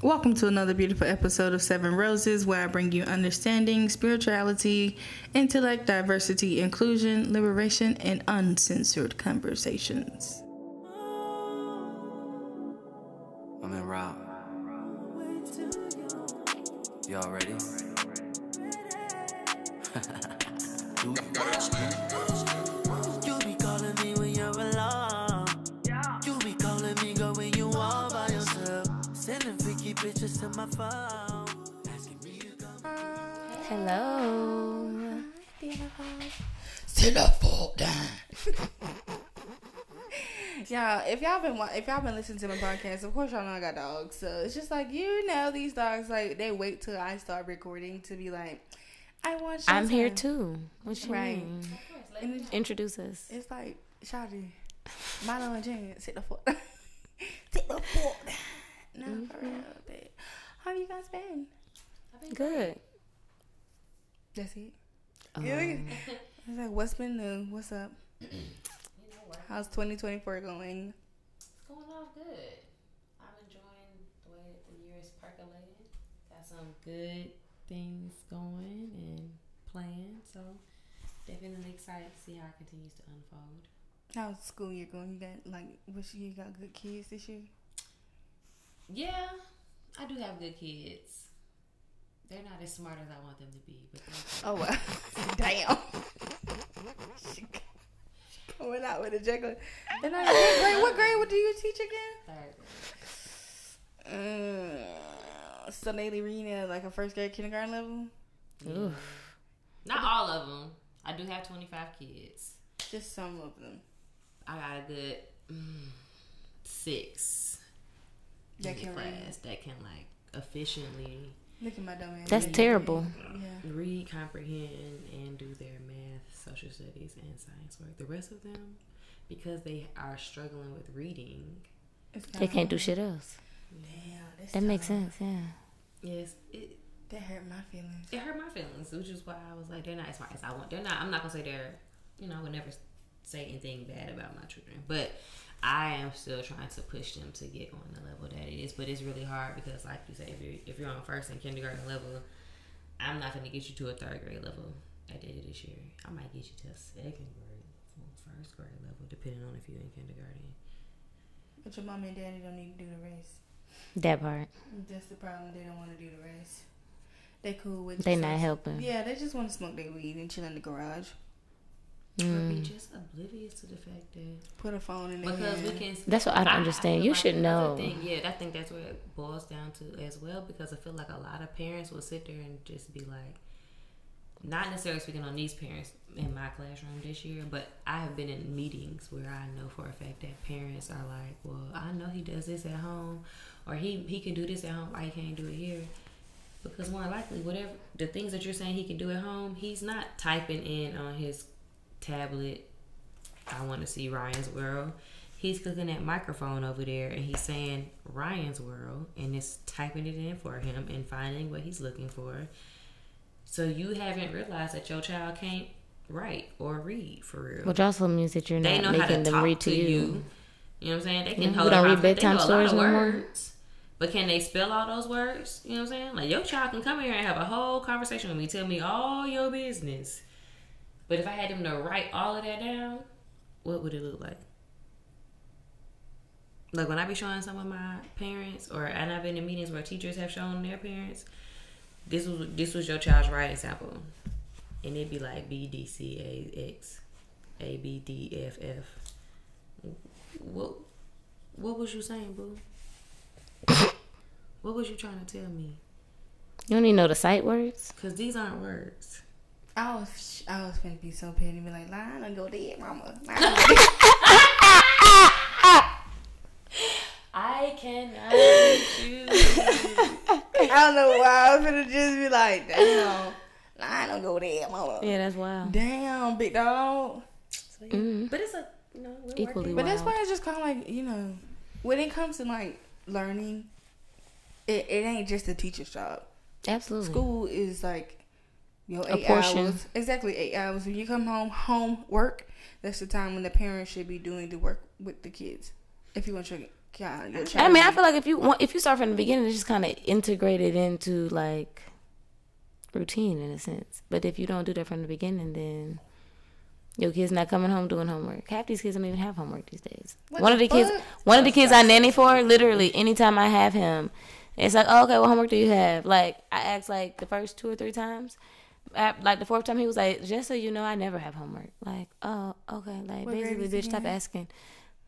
Welcome to another beautiful episode of Seven Roses, where I bring you understanding, spirituality, intellect, diversity, inclusion, liberation, and uncensored conversations. I'm in route. Y'all ready? pictures to my phone. Asking me to come. Hello. Sit the fuck down. Y'all, if y'all been if y'all been listening to my podcast, of course y'all know I got dogs. So it's just like you know these dogs like they wait till I start recording to be like, I want. I'm here too. What you Right. mean? And it's, Introduce us. it's like, Shawty, Milo and Jen, sit the fuck, sit the fuck down. No, for real, babe. How you guys been? I've been Good. That's it. Um, Yeah. It's like, what's been new? What's up? How's 2024 going? It's going off good. I'm enjoying the way that the year is percolating. Got some good things going and planned. So definitely excited to see how it continues to unfold. How's school year going? You got like, wish you got good kids this year? Yeah, I do have good kids. They're not as smart as I want them to be, but they're Oh wow! Damn. She Coming out with a juggler. And I, what grade? What grade? What do you teach again? third. grade. Mm, so they reading at like a first grade kindergarten level. Oof. Not all of them. I do have 25 kids. Just some of them. I got a good mm, six That in the can read. class that can like efficiently Look at my dumb ass. That's terrible. Yeah. read, comprehend, and do their math, social studies, and science work. The rest of them, because they are struggling with reading, They can't do shit else. Damn, that's That makes sense. Yeah. yes, it That hurt my feelings. it hurt my feelings, which is why I was like, they're not as smart as I want. They're not. I'm not gonna say they're, you know, I would never say anything bad about my children, but I am still trying to push them to get on the level that it is. But it's really hard because, like you say, if you're if you're on first and kindergarten level, I'm not gonna get you to a third grade level at the end of this year. I might get you to a second grade, or first grade level, depending on if you're in kindergarten. But your mom and daddy don't need to do the race. That part. That's the problem. They don't want to do the race. They cool with. They not helping. Yeah, they just want to smoke their weed and chill in the garage. Or be Mm. just oblivious to the fact that Put a phone in their because we can. That's what I don't I understand. feel You like should know. Thing, yeah, I think that's where it boils down to as well because I feel like a lot of parents will sit there and just be like, not necessarily speaking on these parents in my classroom this year, but I have been in meetings where I know for a fact that parents are like, well, I know he does this at home, or he he can do this at home, why he can't do it here? Because more likely, whatever the things that you're saying he can do at home, he's not typing in on his tablet I want to see Ryan's world. He's clicking that microphone over there and he's saying Ryan's world and it's typing it in for him and finding what he's looking for. So you haven't realized that your child can't write or read for real. Which also means that you're they not know how to making them talk read to you. you. You know what I'm saying? They can yeah, hold don't read bedtime know a lot stories of no more. words. But can they spell all those words? You know what I'm saying? Like your child can come here and have a whole conversation with me, tell me all your business. But if I had them to write all of that down, what would it look like? Like when I be showing some of my parents, or and I've been in meetings where teachers have shown their parents, this was this was your child's writing sample, and it'd be like B D C A X, A B D F F. What what was you saying, boo? what was you trying to tell me? You don't even know the sight words. Cause these aren't words. I was I was finna be so petty and be like, line and go dead, mama. Line done go dead." I cannot reach you. I don't know why I was gonna just be like, damn, line don't go dead, mama. Yeah, that's wild. Damn, big dog. So, yeah. Mhm. But it's a you know we're Equally working. But that's Wow. why it's just kind of like you know, when it comes to like learning, it, it ain't just the teacher's job. Absolutely. School is like your eight portion. hours. Exactly eight hours. When you come home, home work. That's the time when the parents should be doing the work with the kids. If you want your God, your I mean, I feel like if you want, if you start from the beginning, it's just kind of integrated into like routine in a sense. But if you don't do that from the beginning, then your kid's not coming home doing homework. Half these kids don't even have homework these days. What one the of the kids, one of the kids I nanny for, literally anytime I have him, it's like, oh, okay, what homework do you have? Like I asked like the first two or three times. At, like the fourth time, he was like, "Just so you know, I never have homework." Like, oh, okay. Like What basically, bitch, stop asking.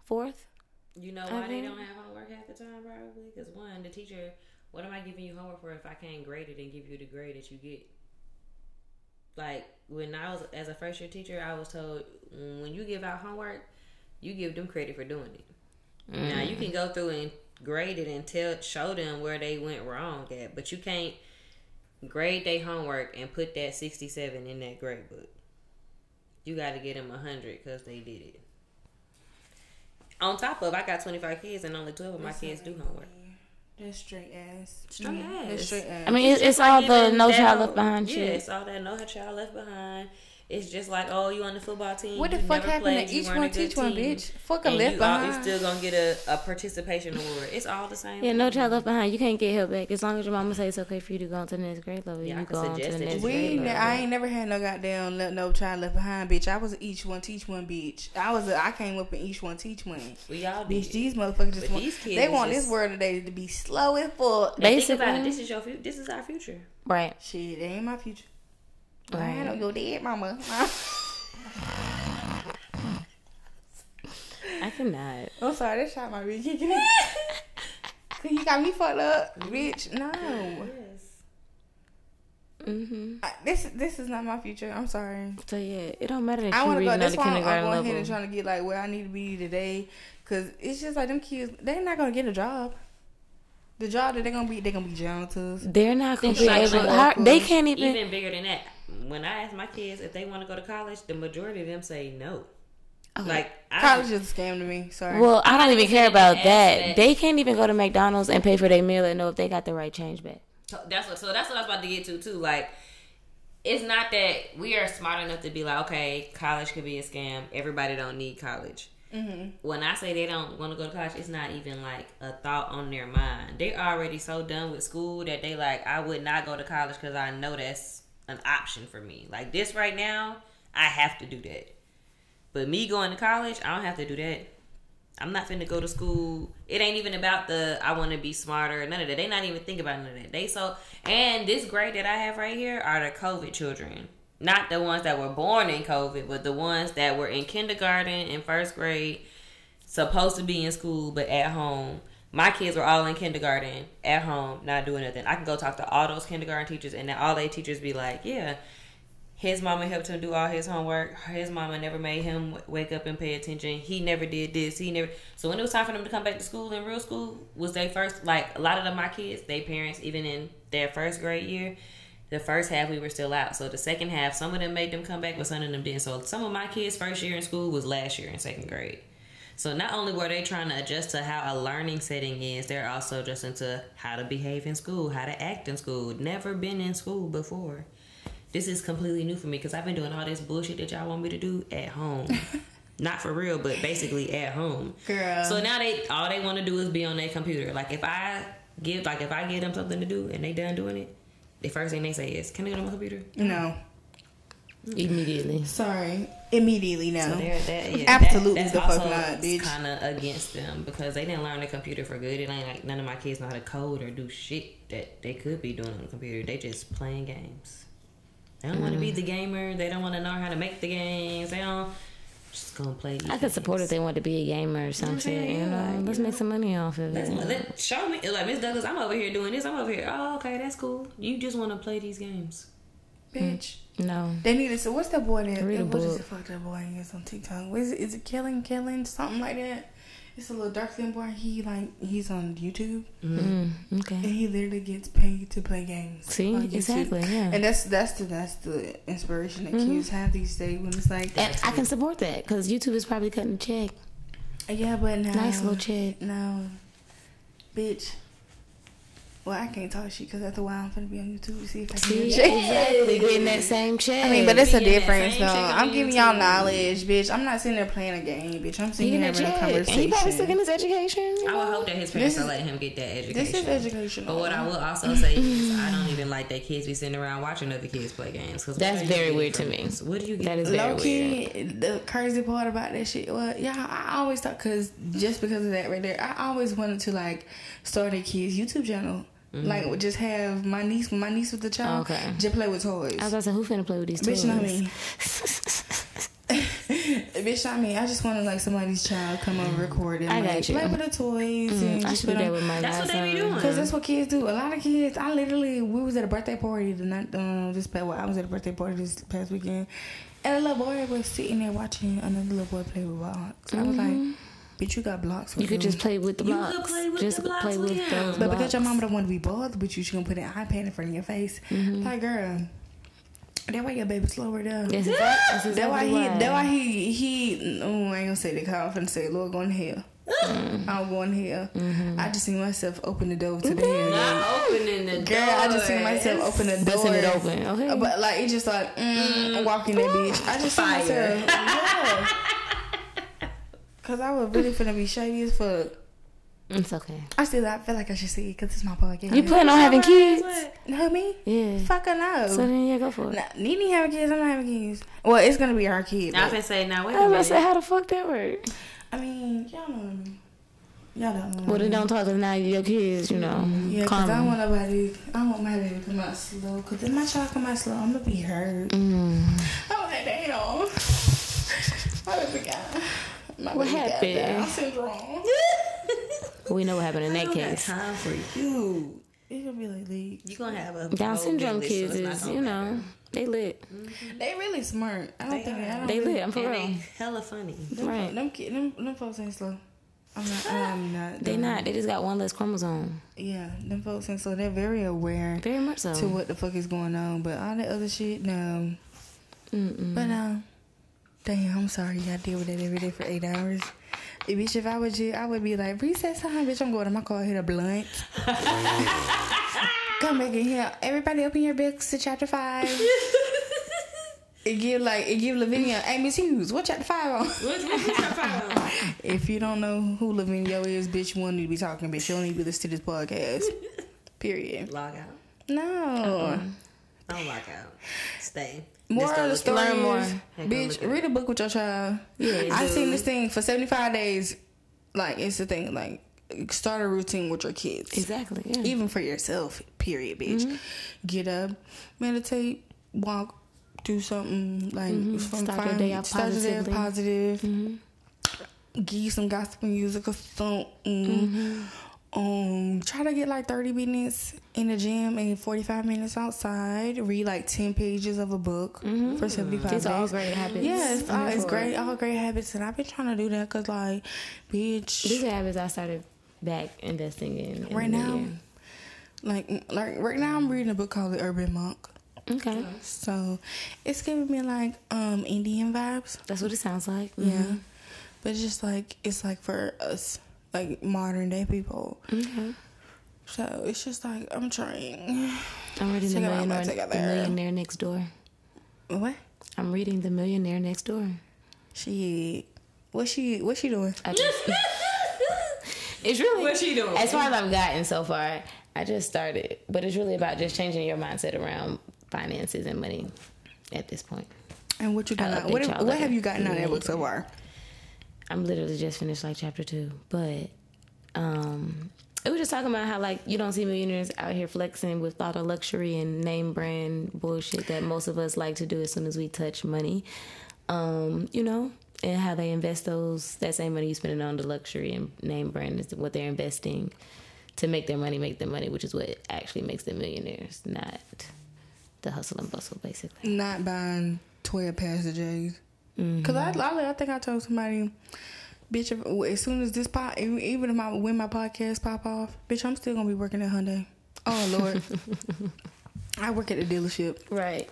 Fourth. You know why they Mhm. don't have homework half the time, probably? Because one, the teacher, what am I giving you homework for if I can't grade it and give you the grade that you get? Like when I was as a first year teacher, I was told mm, when you give out homework, you give them credit for doing it. Now you can go through and grade it and tell show them where they went wrong at, but you can't grade their homework and put that sixty seven in that grade book. You got to get them a hundred because they did it. On top of, I got twenty five kids and only twelve of my kids do homework. That's straight ass. Straight That's ass. straight ass. I mean, it's, it's just all like the no child left behind yeah, shit. it's all that no child left behind. It's just like, oh, you on the football team. What the you fuck happened played, to each one a teach one, bitch? Fuck a and left you, all- behind. you still gonna get a, a participation award. It's all the same. Yeah, no child left behind. You can't get help back as long as your mama say it's okay for you to go on to the next grade level. Yeah, I you go on to the next We, grade ain't- level. I ain't never had no goddamn let no child left behind, bitch. I was a each one teach one, bitch. I was a, I came up in each one teach one. We all did. Bitch, these motherfuckers just But want these kids they want just- this world today to be slow and full. And think about Basically. it. This is your future. This is our future. Right. Shit, they ain't my future. Right. I know your dead mama. I cannot. I'm sorry, that shot might be kicking in. Cause you got me fucked up, bitch. No, Yes. Mhm. I, this this is not my future. I'm sorry. So yeah, it don't matter that I want to go. That's why I'm, I'm going level. ahead and trying to get like where I need to be today. Cause it's just like them kids. They're not gonna get a job. The job that they're gonna be, they're gonna be janitors. They're not gonna be like able. How, they can't even. Even bigger than that. When I ask my kids if they want to go to college, the majority of them say no. Like I, College is a scam to me. Sorry. Well, I don't even care about that. that. They can't even go to McDonald's and pay for their meal and know if they got the right change back. So that's what. So that's what I was about to get to too. Like, it's not that we are smart enough to be like, okay, college could be a scam. Everybody don't need college. Mm-hmm. When I say they don't want to go to college, it's not even like a thought on their mind. They're already so done with school that they like, I would not go to college because I know that's an option for me. Like this right now, I have to do that. But me going to college, I don't have to do that. I'm not finna go to school. It ain't even about the I want to be smarter. None of that. They not even think about none of that. They so and this grade that I have right here are the COVID children, not the ones that were born in COVID, but the ones that were in kindergarten and first grade, supposed to be in school but at home. My kids were all in kindergarten at home, not doing nothing. I can go talk to all those kindergarten teachers, and then all they teachers be like, "Yeah, his mama helped him do all his homework. His mama never made him wake up and pay attention. He never did this. He never. So when it was time for them to come back to school in real school, was they first like a lot of them, my kids, they parents even in their first grade year. The first half we were still out. So the second half, some of them made them come back, but some of them didn't. So some of my kids' first year in school was last year in second grade. So not only were they trying to adjust to how a learning setting is, they're also adjusting to how to behave in school, how to act in school. Never been in school before. This is completely new for me because I've been doing all this bullshit that y'all want me to do at home. Not for real, but basically at home. Girl. So now they all they want to do is be on their computer. Like if I give like if I give them something to do and they done doing it, the first thing they say is, "Can I get on my computer?" no, Immediately. sorry. Immediately no. So they're that yeah, Absolutely that, the that's fuck also not, bitch. Kind of against them because they didn't learn the computer for good. It ain't like none of my kids know how to code or do shit that they could be doing on the computer. They just playing games. They don't want to Mm. be the gamer. They don't want to know how to make the games. They don't just gonna play. I could support if they want to be a gamer or some shit. You know, let's make some money off of Let's, it. let, show me, like Miss Douglas. I'm over here doing this. I'm over here. Oh, okay, that's cool. You just want to play these games. Bitch. No. They need to. So what's that boy that? Read a What is book. the fuck that boy is on TikTok? What is it? Is it killing, killing, something like that? It's a little dark skinned boy. He like he's on YouTube Mm, and he literally gets paid to play games. See? Exactly, yeah. And that's that's the that's the inspiration that Mm-hmm. kids have these days when it's like, And I can support that because YouTube is probably cutting a check. yeah, but no, Nice little check. No, bitch. Well, I can't talk shit because after a while I'm gonna be on YouTube to see if I can See, get exactly. Getting that same check. I mean, but it's a Be in that difference same though. I'm giving y'all knowledge, bitch. I'm not sitting there playing a game, bitch. I'm you sitting here that having a check. And you probably still getting conversation. his education. you I would hope that his parents This are letting him get that education. This is educational. But what I will also say is, I don't even like that kids be sitting around watching other kids play games. Cause That's very weird to me. this? What do you get? That is from very Low key, the crazy part about that shit, well, yeah, I always thought because just because of that right there, I always wanted to like start a kids YouTube channel, like just have my niece, my niece with the child, Okay. just play with toys. I was about to say, who finna play with these Bitch, toys? not me. Bitch, not me. I just want to like somebody's child come over, record and I got like, you. play with the toys and Mm, I should do that with my That's what they be son. doing. Cause that's what kids do. A lot of kids. I literally, we was at a birthday party the night, um, this past. Well, I was at a birthday party this past weekend, and a little boy was sitting there watching another little boy play with blocks. I was like, "Bitch, you got blocks." Mm-hmm. You could real." just play with the You blocks. could play with just the blocks play with with him. those But blocks. because your mama don't want to be bothered with you, she gonna put an iPad in front of your face. Mm-hmm. Like, girl, that why your baby slower down. Yes, exactly. That's exactly That why he. why. That why he. He. Oh, I ain't gonna say the Cause I'm finna say, Lord, going to hell. Mm-hmm. I'm going to hell. I just see myself open the door to the hell. Not opening the Girl, I just see myself open the door. Busting it open, okay. But like it's just like mm, I'm walking that bitch. I just see Fire. myself. Yeah. Cause I was really finna be shady as fuck. It's okay. I still I feel like I should see it because it's my podcast. You plan on having kids? No, me? Yeah. Fucking no. So then, yeah, go for it. Nah, Nene having kids. I'm not having kids. Well, it's gonna be our kid. I was but- gonna say now. Wait I a was about minute. to say, how the fuck that work? I mean, y'all know what I mean. Y'all don't know. Well, then don't talk to now your kids, you know. Yeah, cause I don't want nobody. I don't want my baby to come out slow. Cause if my child come out slow, I'm gonna be hurt. Mm. I'm like, damn. My baby got. My What baby got happened? Down syndrome. We know what happened in I that don't got case. time for you. It gonna be like leak. You gonna have a Down syndrome village, so kids is, gonna you matter. know, they lit. They really smart. I don't They think are. I don't They really, lit. I'm for And real. they hella funny. Them, Right. them, ki- them, them folks ain't slow. I'm not. I'm not. They them- not. They just got one less chromosome. Yeah, them folks ain't slow. They're very aware Very much so. to what the fuck is going on. But all that other shit, no. Mm-mm. But um, damn, I'm sorry. I deal with that every day for eight hours. Bitch, if I was you, I would be like, recess time, bitch. I'm going to my car, hit a blunt. Come back in here. Everybody open your books to chapter five. it give like it give Lavinia, hey Miss Hughes, what chapter five on? if you don't know who Lavinia is, bitch, you won't need to be talking, bitch. You don't need to be listening to this podcast. Period. Log out. No. Uh-uh. Don't log out. Stay. More of the story Learn more. is, bitch, read a book with your child. Yeah, I do. seen this thing for 75 days. Like, it's the thing, like, start a routine with your kids. Exactly. Yeah. Even for yourself, period, bitch. Mm-hmm. Get up, meditate, walk, do something, like, Mm-hmm. Start your day out start your day out positively. positive. Mm-hmm. Give you some gospel music or something. Um, try to get like 30 minutes in the gym and 45 minutes outside. Read like 10 pages of a book for 75 Mm-hmm. These are all days. great habits. Yeah, it's, all, it's great. All great habits, and I've been trying to do that because, like, bitch, These are habits I started back investing in. in right now, year. like, like right now, I'm reading a book called The Urban Monk. Okay. So it's giving me like um Indian vibes. That's what it sounds like. Yeah, Mhm. but it's just like it's like for us, like modern day people. Okay. So it's just like I'm trying. I'm reading the Check it out, millionaire, let's take it the millionaire next door. What? I'm reading the millionaire next door. She, what she, what she doing? I just, it's really What she doing? As far as I've gotten so far, I just started, but it's really about just changing your mindset around finances and money at this point. And what you done? What, what have you gotten out of that book so far? I'm literally just finished like chapter two, but um, it was just talking about how like you don't see millionaires out here flexing with all the luxury and name brand bullshit that most of us like to do as soon as we touch money. Um, you know, and how they invest those that same money you spending on the luxury and name brand is what they're investing to make their money make their money, which is what actually makes them millionaires, not the hustle and bustle, basically. Not buying twelve pairs of J's. Mm-hmm. Cause I, I, I think I told somebody, bitch, if, as soon as this pop, even if my when my podcast pop off, bitch, I'm still gonna be working at Hyundai. Oh Lord, I work at the dealership, Right.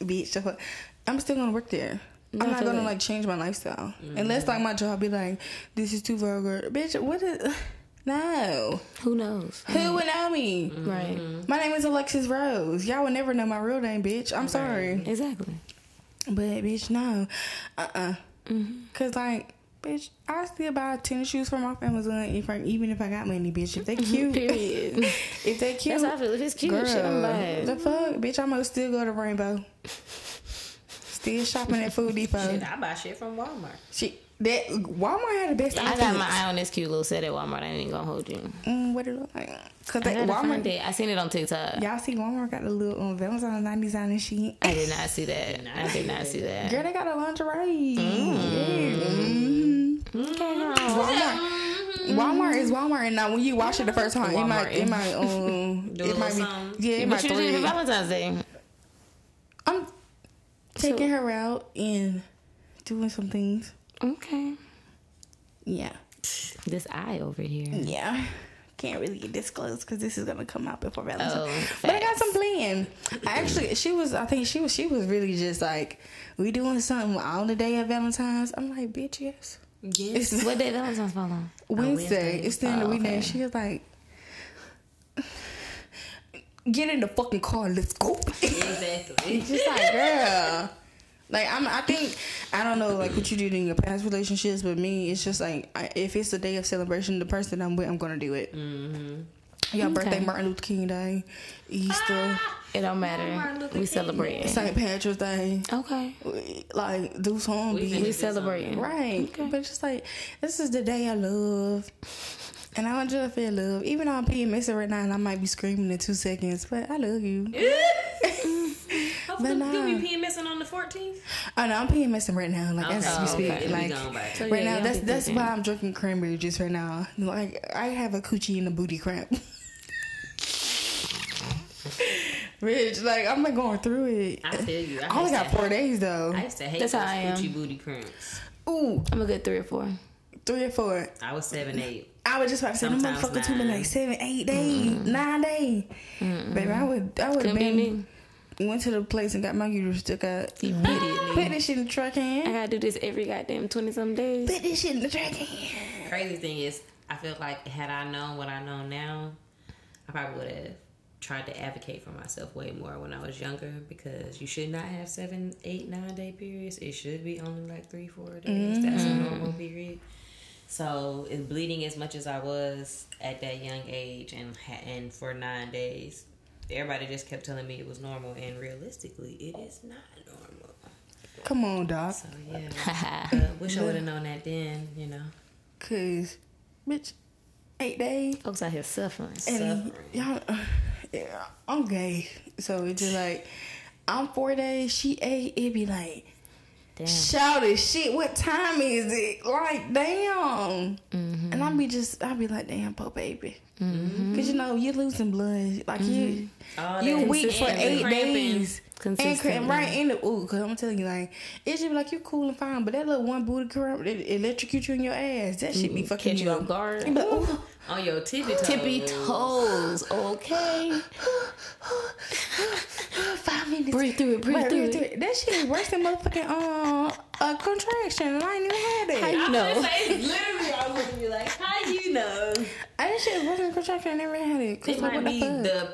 bitch. I'm still gonna work there. I'm not gonna like change my lifestyle Mm-hmm. unless like my job be like, this is too vulgar, bitch. What is? No. Who knows? Who would know me? Right. My name is Alexis Rose. Y'all would never know my real name, bitch. I'm sorry. Exactly. But bitch, no. Uh uh Cause like, bitch, I still buy tennis shoes from off Amazon if I, even if I got money, bitch. If they cute, Period. if they cute, That's how I feel. If it's cute, shit, I'm buying. the fuck, bitch, I must still go to Rainbow. Still shopping at Food Depot. Shit, I buy shit from Walmart. She that Walmart had the best I got my eye on this cute little set at Walmart. I ain't gonna hold you. Mm, what it look like? Cause I Walmart, it. I seen it on TikTok. y'all see Walmart got the little um, Valentine's night design and shit. I did not see that. I did not see that. Girl, they got a lingerie. Yeah. Mhm. Okay, girl. Walmart. Walmart is Walmart, and now when you watch it the first time, it might, it might, um, it might be, something. yeah, it But might you throw did it for you. Valentine's Day. I'm taking her out and doing some things. Okay. Yeah, This eye over here. yeah. Can't really get this close because this is gonna come out before Valentine's. Oh, but I got some plan. I actually, she was. I think she was. She was really just like, we doing something on the day of Valentine's. I'm like, bitch, yes. Yes. It's What day Valentine's fall on? Wednesday. Oh, Wednesday. It's the end of Oh, the weekend. okay. She was like, get in the fucking car. Let's go. Exactly. just like, girl. Like I'm, I think I don't know like what you did in your past relationships, but me, it's just like I, if it's a day of celebration, the person I'm with, I'm gonna do it. Mm-hmm. Your birthday, Martin Luther King Day, Easter, It don't matter. We King. celebrate. St. Patrick's Day. Okay. Like do something, We We do celebrating. right? But just like this is the day I love. And I want you to feel love. Even though I'm being PMSing right now and I might be screaming in two seconds, but I love you. Hopefully, But you'll nah. be PMSing on the 14th. Oh no, I'm PMSing right now. Like as we speak. Okay. Like We gone back. Right now, that's that's why I'm drinking cranberry juice right now. Like I have a coochie and a booty cramp. Rich, like I'm like going through it. I feel you. I I only used got to- four days though. I used to hate That's those how I am. coochie booty cramps. Ooh, I'm a good three or four. three or four. I was seven, eight. I was just about to say, them Sometimes motherfuckers took me like seven, eight days, nine days. Baby, I would, I would have Couldn't be been me. Went to the place and got my uterus took out. Put Immediately. this shit in the track I can. gotta do this every goddamn twenty some days. Put this shit in the track can. Crazy thing is, I feel like had I known what I know now, I probably would have tried to advocate for myself way more when I was younger because you should not have seven, eight, nine day periods. It should be only like three, four days. Mm-hmm. That's a normal period. So, in bleeding as much as I was at that young age and and for nine days, everybody just kept telling me it was normal, and realistically, it is not normal. Come on, doc. So yeah, but wish I would have known that then. You know, Cause, bitch, eight days. Folks out here suffering. And Suffering. y'all, uh, yeah, I'm gay, so it's just like I'm four days. She eight. it'd be like, Damn. shout it, shit. What time is it? Like, damn. Mm-hmm. And I be just, I be like, damn, poor baby. Mm-hmm. Cause you know you're losing blood, like you, mm-hmm. All you that weak for eight cramping. days. And cramp right in the ooh, cause I'm telling you, like it should be like you're cool and fine, but that little one booty cramp, it electrocute you in your ass. That shit be mm-hmm. fucking Catch you up. off guard. You be like, ooh. On your tippy toes. Tippy toes. Okay. Five minutes. Breathe through it, breathe Right, through it. That shit is worse than motherfucking um a contraction. and I ain't even had that. How you I know? was say, literally, I was looking at you like, how you know? I, that shit is worse than a contraction. I never had it. 'Cause It like, might what be the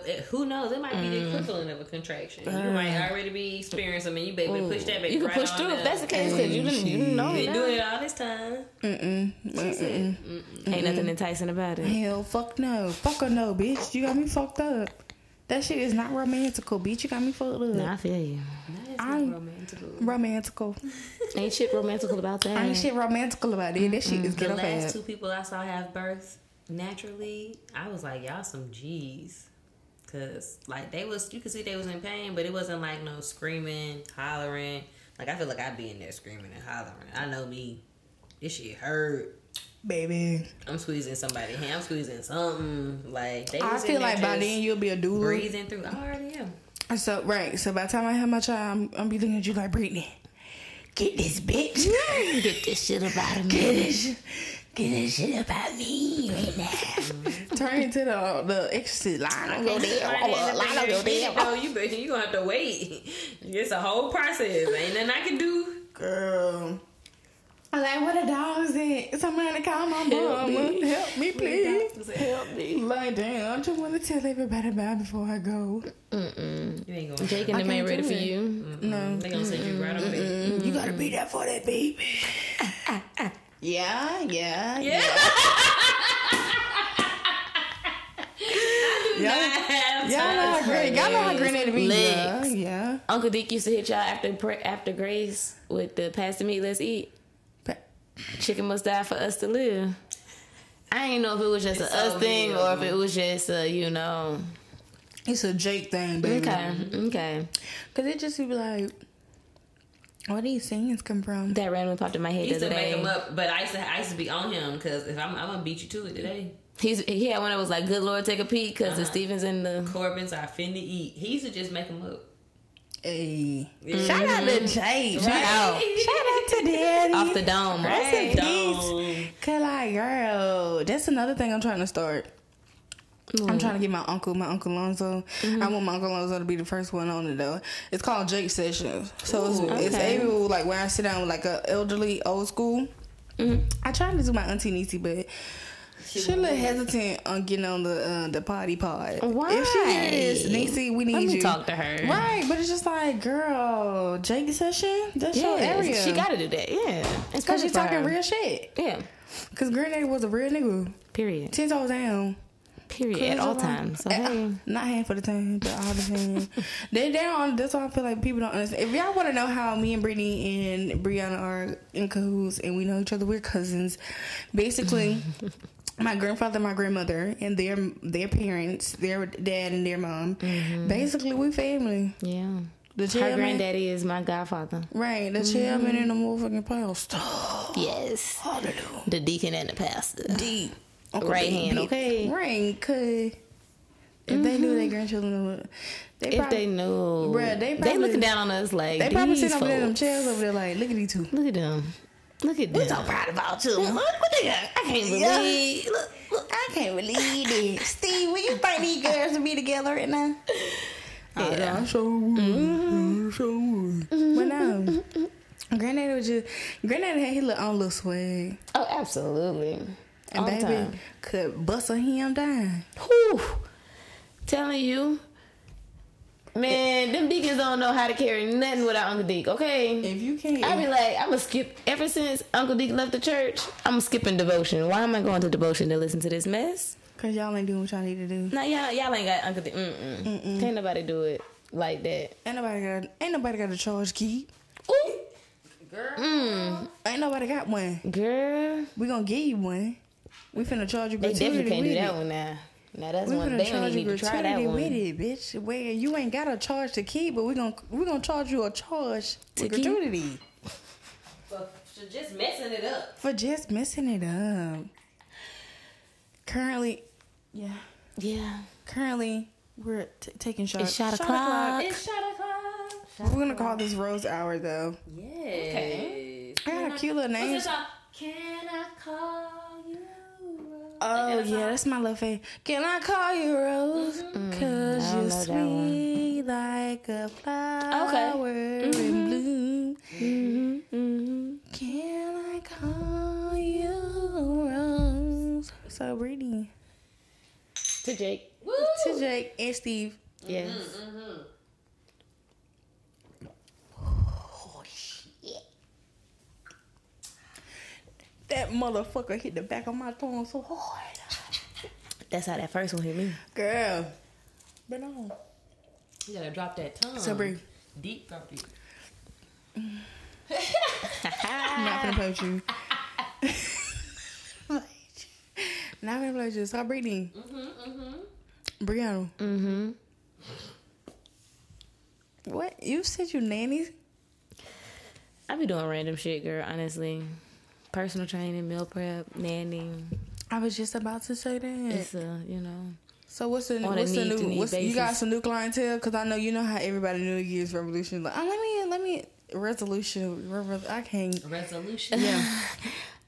the, who knows? It might be the mm. equivalent of a contraction. You might already be experiencing them, and you baby push that baby You can right push through if that's the case because you didn't you didn't know You've been doing it all this time. Mm-mm. Mm-mm. Ain't nothing enticing about it. Hell, fuck no. Fuck or no, bitch. You got me fucked up. That shit is not romantical, bitch. You got me fucked up. Nah, I feel you. That is I'm- not romantic. Romantical. Ain't shit romantical about that. Ain't shit romantical about it. That shit is The ghetto last bad. two people I saw have birth naturally, I was like, y'all some G's. Cause like they was, you could see they was in pain, but it wasn't like no screaming, hollering. Like I feel like I'd be in there screaming and hollering. I know me. This shit hurt. Baby. I'm squeezing somebody hand. I'm squeezing something. Like they I feel like by then you'll be a doula. breathing through. I already am. So right, so by the time I have my child, I'm, I'm be looking at you like Brittany. Get this bitch. Get this shit about Get me. this, get this shit about me right now. Turn into the the exorcist line. Don't go there. Right Line don't go beginning, there. though, You bet you gonna have to wait. It's a whole process. Ain't nothing I can do. Girl, I'm like, what the dogs at? Somebody call my mama. me. Help me, please. Help me. Like, damn, I just want to tell everybody about before I go. Mm-mm. You ain't going. Jake and I them ain't ready do for it. you. No. They gonna send you right away. Mm, You gotta be there for that baby. yeah, yeah, yeah. Y'all, y'all know how great, y'all know how granddaddy be. Yeah, Legs. yeah. Uncle Dick used to hit y'all after pra- after Grace with the pass the meat, let's eat. But Chicken must die for us to live. I ain't know if it was just It's a us thing or if it was just a you know. it's a Jake thing, baby. Okay, okay. Cause it just be like, where do these scenes come from? That randomly popped in my head He the used to other make day. him up, but I used to I used to be on him because if I'm I'm gonna beat you to it today. He's he had one that was like, "Good Lord, take a peek," because the Uh-huh. Stevens and the. Corbin's are finna eat. He used to just make them up. Hey, shout out to mm-hmm. Jake. Shout Right. out, shout out to Daddy. Off the dome, Rest in peace. Cause like, girl, that's another thing I'm trying to start. I'm trying to get my uncle, my uncle Lonzo. Mm-hmm. I want my uncle Lonzo to be the first one on it though. It's called Jake Sessions. So it's, it's okay. able like when I sit down with like a elderly old school. Mm-hmm. I tried to do my auntie Niecy, but she a little hesitant on getting on the uh, the potty pod. Why? If she this, Niecy, we need Let me you. talk to her. Right, but it's just like, girl, Jake session. That's your area. She got to do that. Yeah, it's perfect she's talking her. real shit. Yeah. Cause Grenade was a real nigga. Period. Ten toes down. Period. At all times. So Eh, hey. Not hand for the time, but all the time. they they don't. That's why I feel like people don't understand. If y'all want to know how me and Brittany and Brianna are in cahoots and we know each other, we're cousins. Basically, my grandfather, my grandmother, and their their parents, their dad and their mom. Mm-hmm. Basically, we family. Yeah. The Her granddaddy is my godfather. right? The chairman mm-hmm. and the motherfucking pastor. Yes. Hallelujah. The deacon and the pastor. deep. Right hand, okay. Right, cause if they knew their mm-hmm. grandchildren would, they If probably, they know, Bruh, they they looking down on us like they probably sitting over there in them chairs over there like, look at these two. Look at them. Look at them. so proud of about you. What, what they got? I can't Yeah. believe. Look, look. I can't believe this. Steve, will you think these girls to be together right now? Oh, yeah. I sure would. I sure would. But no. Mm-hmm. Granddaddy was just, Granddaddy had his little own little swag. Oh, absolutely. And All baby time. could bust a him down. Whew. Telling you. Man, them deacons don't know how to carry nothing without Uncle Deke, okay? If you can't. I be like, I'm gonna skip. Ever since Uncle Deke left the church, I'm skipping devotion. Why am I going to devotion to listen to this mess? Cause y'all ain't doing what y'all need to do. Nah, y'all, y'all ain't got Uncle Deke. Mm-mm. Can't nobody do it like that. Ain't nobody got ain't nobody got a charge key. Ooh, Girl, Mm. Ain't nobody got one. girl, We gonna give you one. We finna charge you they definitely can't do that it. one now. Now that's We one finna they don't charge even you need to try that gratuity one. with it, bitch. Where you ain't got a charge to keep, but we're gonna we're gonna charge you a charge To with gratuity for, for just messing it up. for just messing it up. Currently, yeah. Yeah, Currently, we're t- taking shots. It's shot o'clock. It's shot o'clock. We're gonna call this Rose Hour though. Yeah. Okay. I got a cute little name. What's this song? Can I call you? Oh yeah, that's my little favorite. Can I call you Rose? Cause Mm-hmm. I don't you're know that one. sweet like a flower in bloom. mm-hmm. Can I call you Rose? So Brittany, to Jake. Woo! to Jake and Steve. Yes. That motherfucker hit the back of my tongue so hard, That's how that first one hit me. girl. But no, You gotta drop that tongue. so Brie, Deep drop it. I'm not gonna play with you. not gonna play with you. Stop breathing. Brianna. Mm-hmm. What? You said you nannies? I be doing random shit, girl. Honestly, personal training, meal prep, nanny. I was just about to say that. It's a you know. so what's the on a what's the need to new need what's, you got some new clientele? Cause I know you know how everybody New Year's resolution like. Oh, let me let me resolution. revo- I can't. Resolution. Yeah.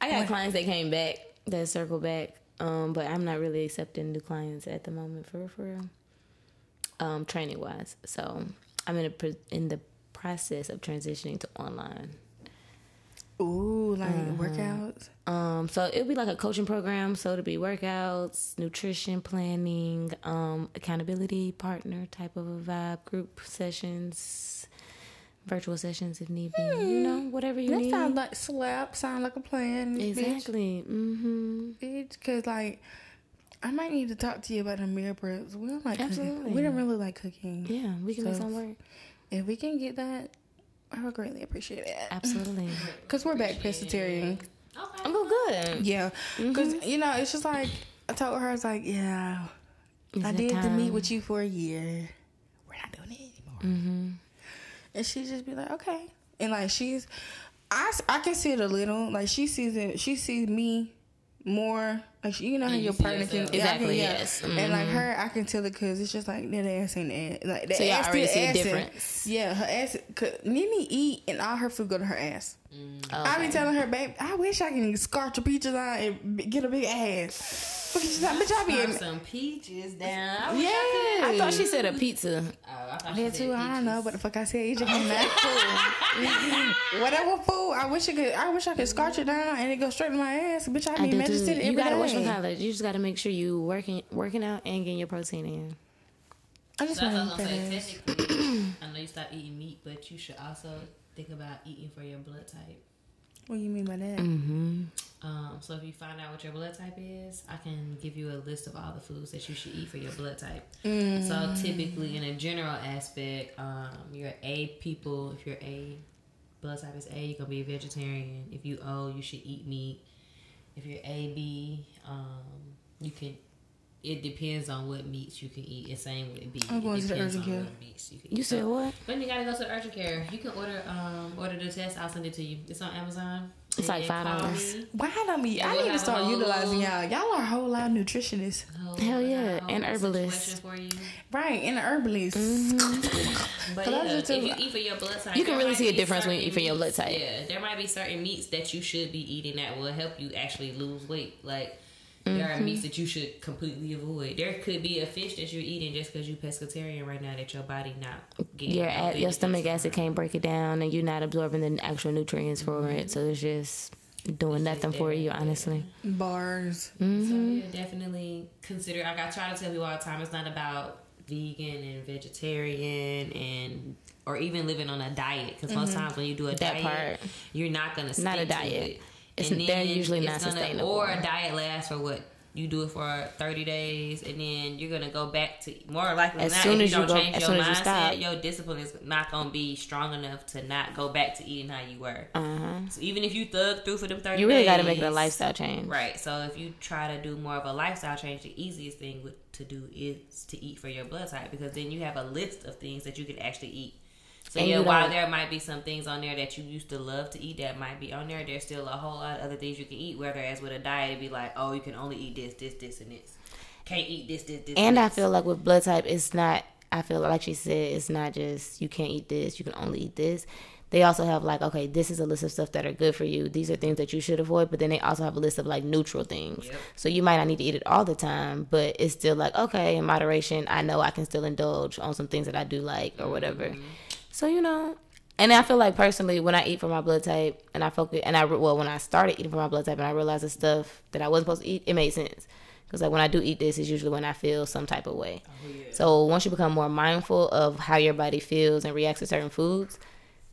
I got clients that came back that circle back, um, but I'm not really accepting new clients at the moment for for real. Um, training wise, so I'm in a pr- in the process of transitioning to online. Ooh, like workouts. Um, so it'll be like a coaching program. So it'll be workouts, nutrition planning, um, accountability partner type of a vibe, group sessions, virtual sessions if need be. You know, whatever you That need. That sounds like slap. Sound like a plan. exactly. Mm-hmm. Bitch, cause like. I might need to talk to you about the meal preps. We don't like cooking. We don't really like cooking. Yeah, we can make some work. If we can get that, I would greatly appreciate it. Absolutely. Cause we're back pescatarian. Okay. I'm good. Yeah, because you know it's just like I told her I was like, yeah, It's I that did the meet with you for a year. We're not doing it anymore. Mm-hmm. And she just be like, okay, and like she's, I, I can see it a little. Like she sees it. She sees me more. Like you know how you your partner can yourself. yeah, Exactly, yes. And like mm-hmm. her, I can tell it because it's just like that ass ain't ass. Like the So y'all ass already see a assing. difference. Yeah, her ass. Cause Nene eat and all her food go to her ass. Mm. I Okay. be telling her, babe, I wish I can scorch your peaches out and get a big ass. Look at you, bitch, I be in. some peaches down. I Yeah, I. I thought she said a pizza. Oh, I thought said too. I don't know what the fuck I said. You just came that food. Whatever food. I wish I could. I wish I could scorch it down and it go straight to my ass. Bitch, I I be do Magic too. You gotta watch from college. You just gotta make sure you working working out and getting your protein in. I just So want what I was to gonna say. Technically, I know you stopped eating meat, but you should also think about eating for your blood type. What do you mean by that? Mm-hmm. Um, so if you find out what your blood type is, I can give you a list of all the foods that you should eat for your blood type. So typically, in a general aspect, um, you're A people. If you're A, blood type is A, you're gonna be a vegetarian. If you O, you should eat meat. If you're AB, um, you can. It depends on what meats you can eat. And same with B. I'm going it to the depends urgent on care. what meats you can You eat. said So- what? Then you gotta go to the urgent care. You can order um order the test. I'll send it to you. It's on Amazon. It's like And call $5. Why don't me? I we'll need to start utilizing y'all. Y'all are a whole lot of nutritionists, Whole- Hell yeah, and herbalists. situation For you. right? And herbalists. But Cause I yeah, just if too- you eat for your blood type, You can really see a difference when you eat for your blood type. Yeah, there might be certain meats that you should be eating that will help you actually lose weight. Like there Mm-hmm. are meats that you should completely avoid. There could be a fish that you're eating just because you're pescatarian right now that your body not getting Your no a- your stomach acid from. can't break it down, and you're not absorbing the actual nutrients for it. So it's just doing nothing for you, honestly. Bars. So Mm-hmm. yeah, definitely consider. Like I try to tell people all the time, it's not about vegan and vegetarian and or even living on a diet. Because most times when you do a Mm-hmm. That diet, part. you're not gonna stick Not a to diet. it. It's- And they're then usually it's not gonna- sustainable. Or a diet lasts for what. You do it for thirty days, and then you're gonna go back to more likely. As not, soon if as you don't go- change as your soon as you mindset, stop. your discipline is not gonna be strong enough to not go back to eating how you were. Uh-huh. So even if you thug through for them thirty, You really got to make it a lifestyle change. Right. So if you try to do more of a lifestyle change, the easiest thing to do is to eat for your blood type because then you have a list of things that you can actually eat. So And yeah, while there might be some things on there that you used to love to eat that might be on there, there's still a whole lot of other things you can eat. Whereas with a diet, it'd be like, oh, you can only eat this, this, this, and this. Can't eat this, this, this. And I feel like with blood type, it's not. I feel like she said, it's not just you can't eat this, you can only eat this. They also have like, okay, this is a list of stuff that are good for you. These are things that you should avoid, but then they also have a list of like neutral things. Yep. So you might not need to eat it all the time, but it's still like, okay, in moderation, I know I can still indulge on some things that I do like or whatever. Mm-hmm. So you know, and I feel like personally, when I eat for my blood type, and I focus, and I well, when I started eating for my blood type, and I realized the stuff that I wasn't supposed to eat, it made sense. Because like when I do eat this, it's usually when I feel some type of way. So once you become more mindful of how your body feels and reacts to certain foods,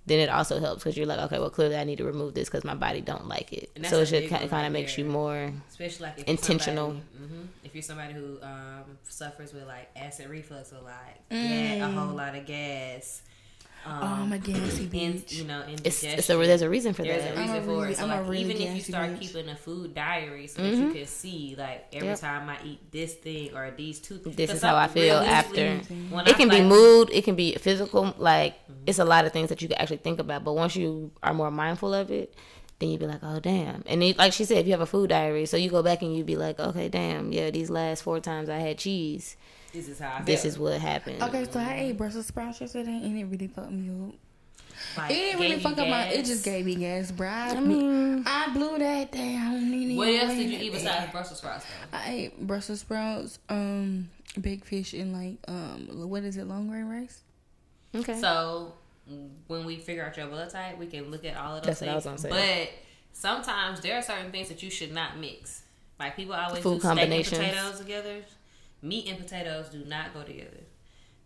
then it also helps because you're like, okay, well, clearly I need to remove this because my body don't like it. So it should big kind of, right makes you more. especially like intentional. hmm If you're somebody who um, suffers with like acid reflux or like ga- a whole lot of gas, um, Oh my gassy in, bitch. you know, It's, indigestion. it's a, there's a reason for There's that. a reason I'm for really- it. So I'm like, really even if you start bitch. keeping a food diary so that you can see like every Mm-hmm. Yep. time I eat this thing or these two. things. This is how I some- feel realistically, after. when it I, can be mood, it can be physical. Like it's a lot of things that you can actually think about. But once you are more mindful of it, then you'd be like, oh damn. And it, like she said, if you have a food diary, so you go back and you'd be like, okay, damn, yeah, these last four times I had cheese, This is how I feel. this is what happened. Okay, so I ate Brussels sprouts yesterday and it really fucked me up. Like, It didn't really gave you fuck up my. It just gave me gas, bro. I, I mean, I blew that down. Nene, What else did you that eat day. besides Brussels sprouts though? I ate Brussels sprouts, um, big fish, and like um, what is it, long grain rice? okay. So when we figure out your blood type, we can look at all of those That's what I was things. But sometimes there are certain things that you should not mix. Like people always Food do steak and combinations. potatoes together. Meat and potatoes do not go together.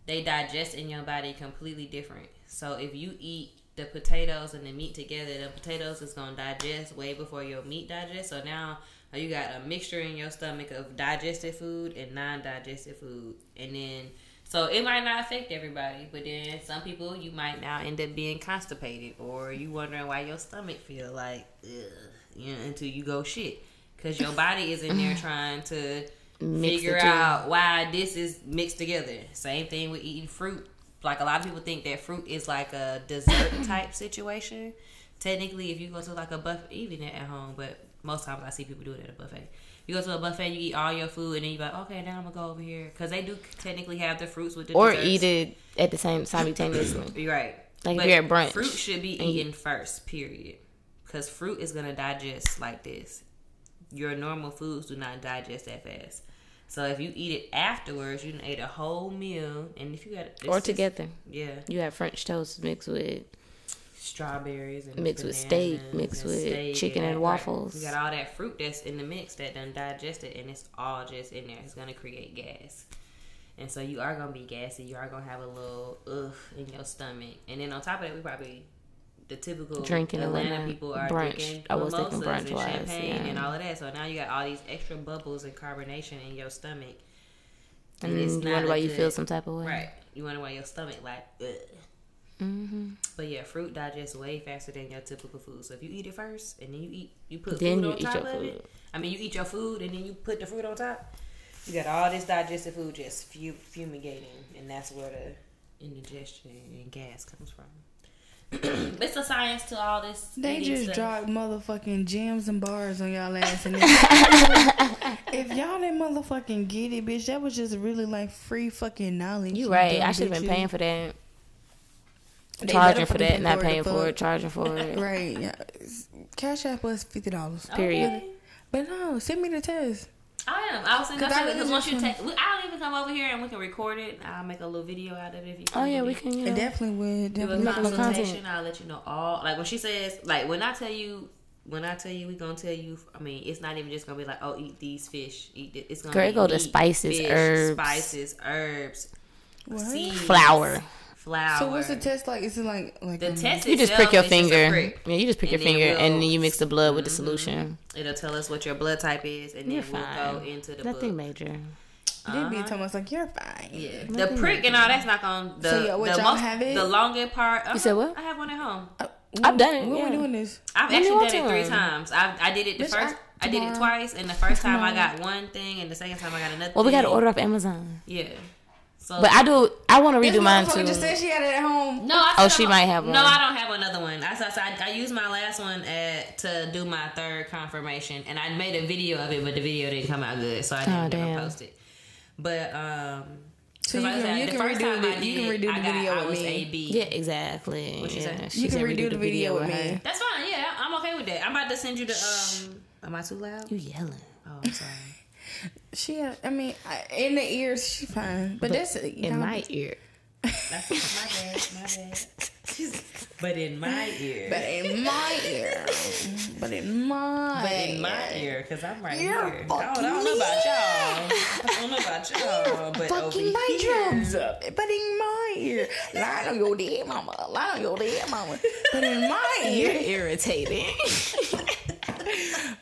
They digest in your body completely different. So if you eat the potatoes and the meat together, the potatoes is gonna digest way before your meat digests. So now you got a mixture in your stomach of digested food and non-digested food, and then so it might not affect everybody, but then some people you might now end up being constipated, or you wondering why your stomach feel like, ugh, you know, until you go shit, because your body is in there trying to figure out why this is mixed together. Same thing with eating fruit. Like a lot of people think that fruit is like a dessert type situation. Technically, if you go to like a buffet, even at home, but most times I see people do it at a buffet. You go to a buffet, you eat all your food, and then you're like, okay, now I'm gonna go over here because they do technically have the fruits with the or desserts. eat it at the same time, simultaneously. You're right. Like if you're at brunch fruit should be eaten first. Period. Because fruit is gonna digest like this. Your normal foods do not digest that fast. So if you eat it afterwards, you done ate a whole meal, and if you got or just- together. yeah, You have French toast mixed with strawberries and Mixed with steak, mixed and with steak chicken and right. waffles. You got all that fruit that's in the mix that done digested, and it's all just in there. It's gonna create gas, and so you are gonna be gassy. You are gonna have a little ugh in your stomach, and then on top of that, we probably the typical Drinking and Atlanta whatnot. people are Brunch. drinking I was thinking mimosas and brunch-wise, champagne yeah. and all of that. So now you got all these extra bubbles and carbonation in your stomach. and it's you not wonder why you feel some type of way. Right. You wonder why your stomach like ugh. hmm But yeah, fruit digests way faster than your typical food. So if you eat it first and then you eat you put Then food you on top of food. it. I mean you eat your food and then you put the fruit on top. You got all this digestive food just fumigating and that's where the indigestion and gas comes from. it's a science to all this. They just stuff. dropped motherfucking gems and bars on y'all ass. And if y'all didn't motherfucking get it, bitch, that was just really like free fucking knowledge. You right. I should have been paying for that. They Charging for that, not paying for it, charging for it. Right. Yeah. Cash app was fifty dollars. Period. Okay. But no, send me the test. I am. I was thinking 'Cause I because once you take, I'll even come over here and we can record it. I'll make a little video out of it if you. Oh come yeah, with we can. You It know. definitely would. do a Definitely Make a little consultation. content. I'll let you know all. Like when she says, like when I tell you, when I tell you, we gonna tell you. I mean, it's not even just gonna be like, oh, eat these fish. Eat this. It's gonna Girl, be go to meat, spices, herbs. spices, herbs, What? seeds, Flour. Flour. So what's the test like? Is it like like The um, test You just prick your is just a finger. prick. Yeah, you just prick And your then finger, and then you mix the blood with the Mhm. solution. It'll tell us what your blood type is, and then You're we'll go into the Nothing book. major. They be Uh-huh. telling us like you're fine. Yeah, the Nothing prick and all that's not gonna. The, So, yeah, what, the y'all most, have it? the longer part. uh said what? I have one at home. Uh, I've done it, When yeah. we doing this? I've When actually done want it three times. I I did it the Bitch, first. I- I, did it twice, and the first time I got one thing, and the second time I got another. Well, we got to order off Amazon. Yeah. So, But I do. I want to This redo mine motherfucker too. just said she had it at home. no, I Oh, she don't- might have No. I don't have another one. I, so, so I, I used my last one at, to do my third confirmation, and I made a video of it, but the video didn't come out good, so I didn't Oh, never damn. post it. But um, So 'cause you can- said, you the can first redo time the- I did you can redo the I got, video I with was me. AB. Yeah, exactly. What she yeah, say? she You can said redo the video with her. me. That's fine. Yeah, I'm okay with that. I'm about to send you the. um Am I too loud? You yelling? Oh, I'm sorry. She, uh, I mean, in the ears, she fine. But, that's you in know, my ear. That's my bad. My bad. but in my ear. But in my ear, but in my, But in my ear, because I'm right You're here. I don't, I fucking don't know about y'all. I don't know about y'all. But fucking over my here, drums up. But in my ear, line on your dead mama, line on your dead mama. But in my You're ear, irritating.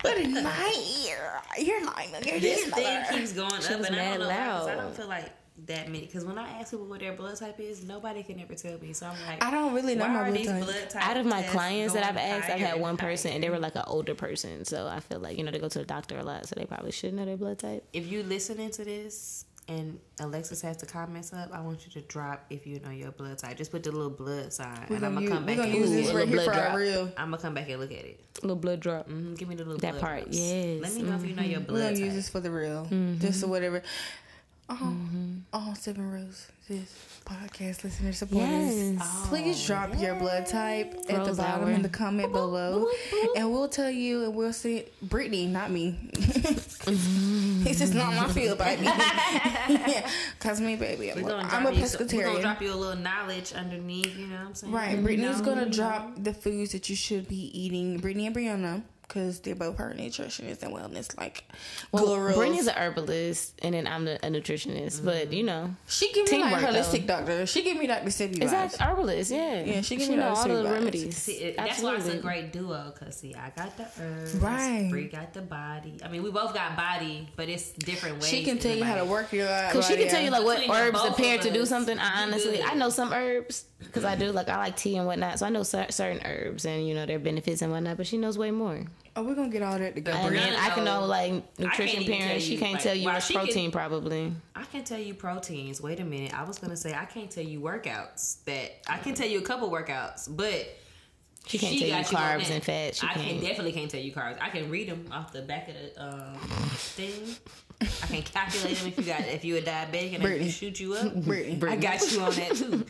But in my ear, you're lying on your This thing mother. keeps going She up, and I don't know why, 'cause I don't feel like that many. Because when I ask people what their blood type is, nobody can ever tell me. So I'm like, I don't really know my blood type. blood type Out of my clients that I've asked, I've had one person, higher? and they were like an older person. So I feel like you know they go to the doctor a lot, so they probably should know their blood type. if you listening to this and Alexis has the comments up, I want you to drop if you know your blood type. Just put the little blood sign, We're and I'm gonna, gonna use, come we back gonna and use look this at right it. here for drop. real. I'm gonna come back and look at it. little blood drop. hmm Give me the little That blood part, drops. yes. Let me know if you know your blood. We're blood gonna type. use this for the real, mm just or whatever. Oh, oh all Seven Roses podcast listeners supporters. Yes. Please drop your blood type at the bottom hour. in the comment below, and we'll tell you, and we'll see. Brittany, not me. this is not my field, baby. yeah, cause me, baby, I'm, gonna I'm a you, We're gonna pescatarian. drop you a little knowledge underneath. You know what I'm saying? Right, Brittany's gonna drop the foods that you should be eating. Brittany and Brianna, because they're both her nutritionists and wellness, like Well, gurus. Brittany's an herbalist, and then I'm the, a nutritionist. But you know, she give me like holistic though. doctor. She give me Dr. Sebi is vibes. that herbalist? Yeah, Yeah, she give me know all the sweet vibes. remedies. See, it, that's why it's a great duo. Cause see, I got the herbs, Right. Bree got the body. I mean, we both got body, but it's different ways. She can tell you how to work your life. Cause she can tell you like what Between herbs appear to do something. I honestly. I know some herbs because I do like I like tea and whatnot. So I know certain herbs and you know their benefits and whatnot. But she knows way more. Oh, we're gonna get all that together. And then I can know like nutrition parents. She can't like, tell you while what's she can- protein probably. I can tell you proteins. Wait a minute. I was gonna say I can't tell you workouts. That I can tell you a couple workouts, but She can't tell you got on carbs that. and fats. She I can can't. definitely can't tell you carbs. I can read them off the back of the um, thing. I can calculate them if you got if you a diabetic and I can shoot you up. Brittany. I got you on that too.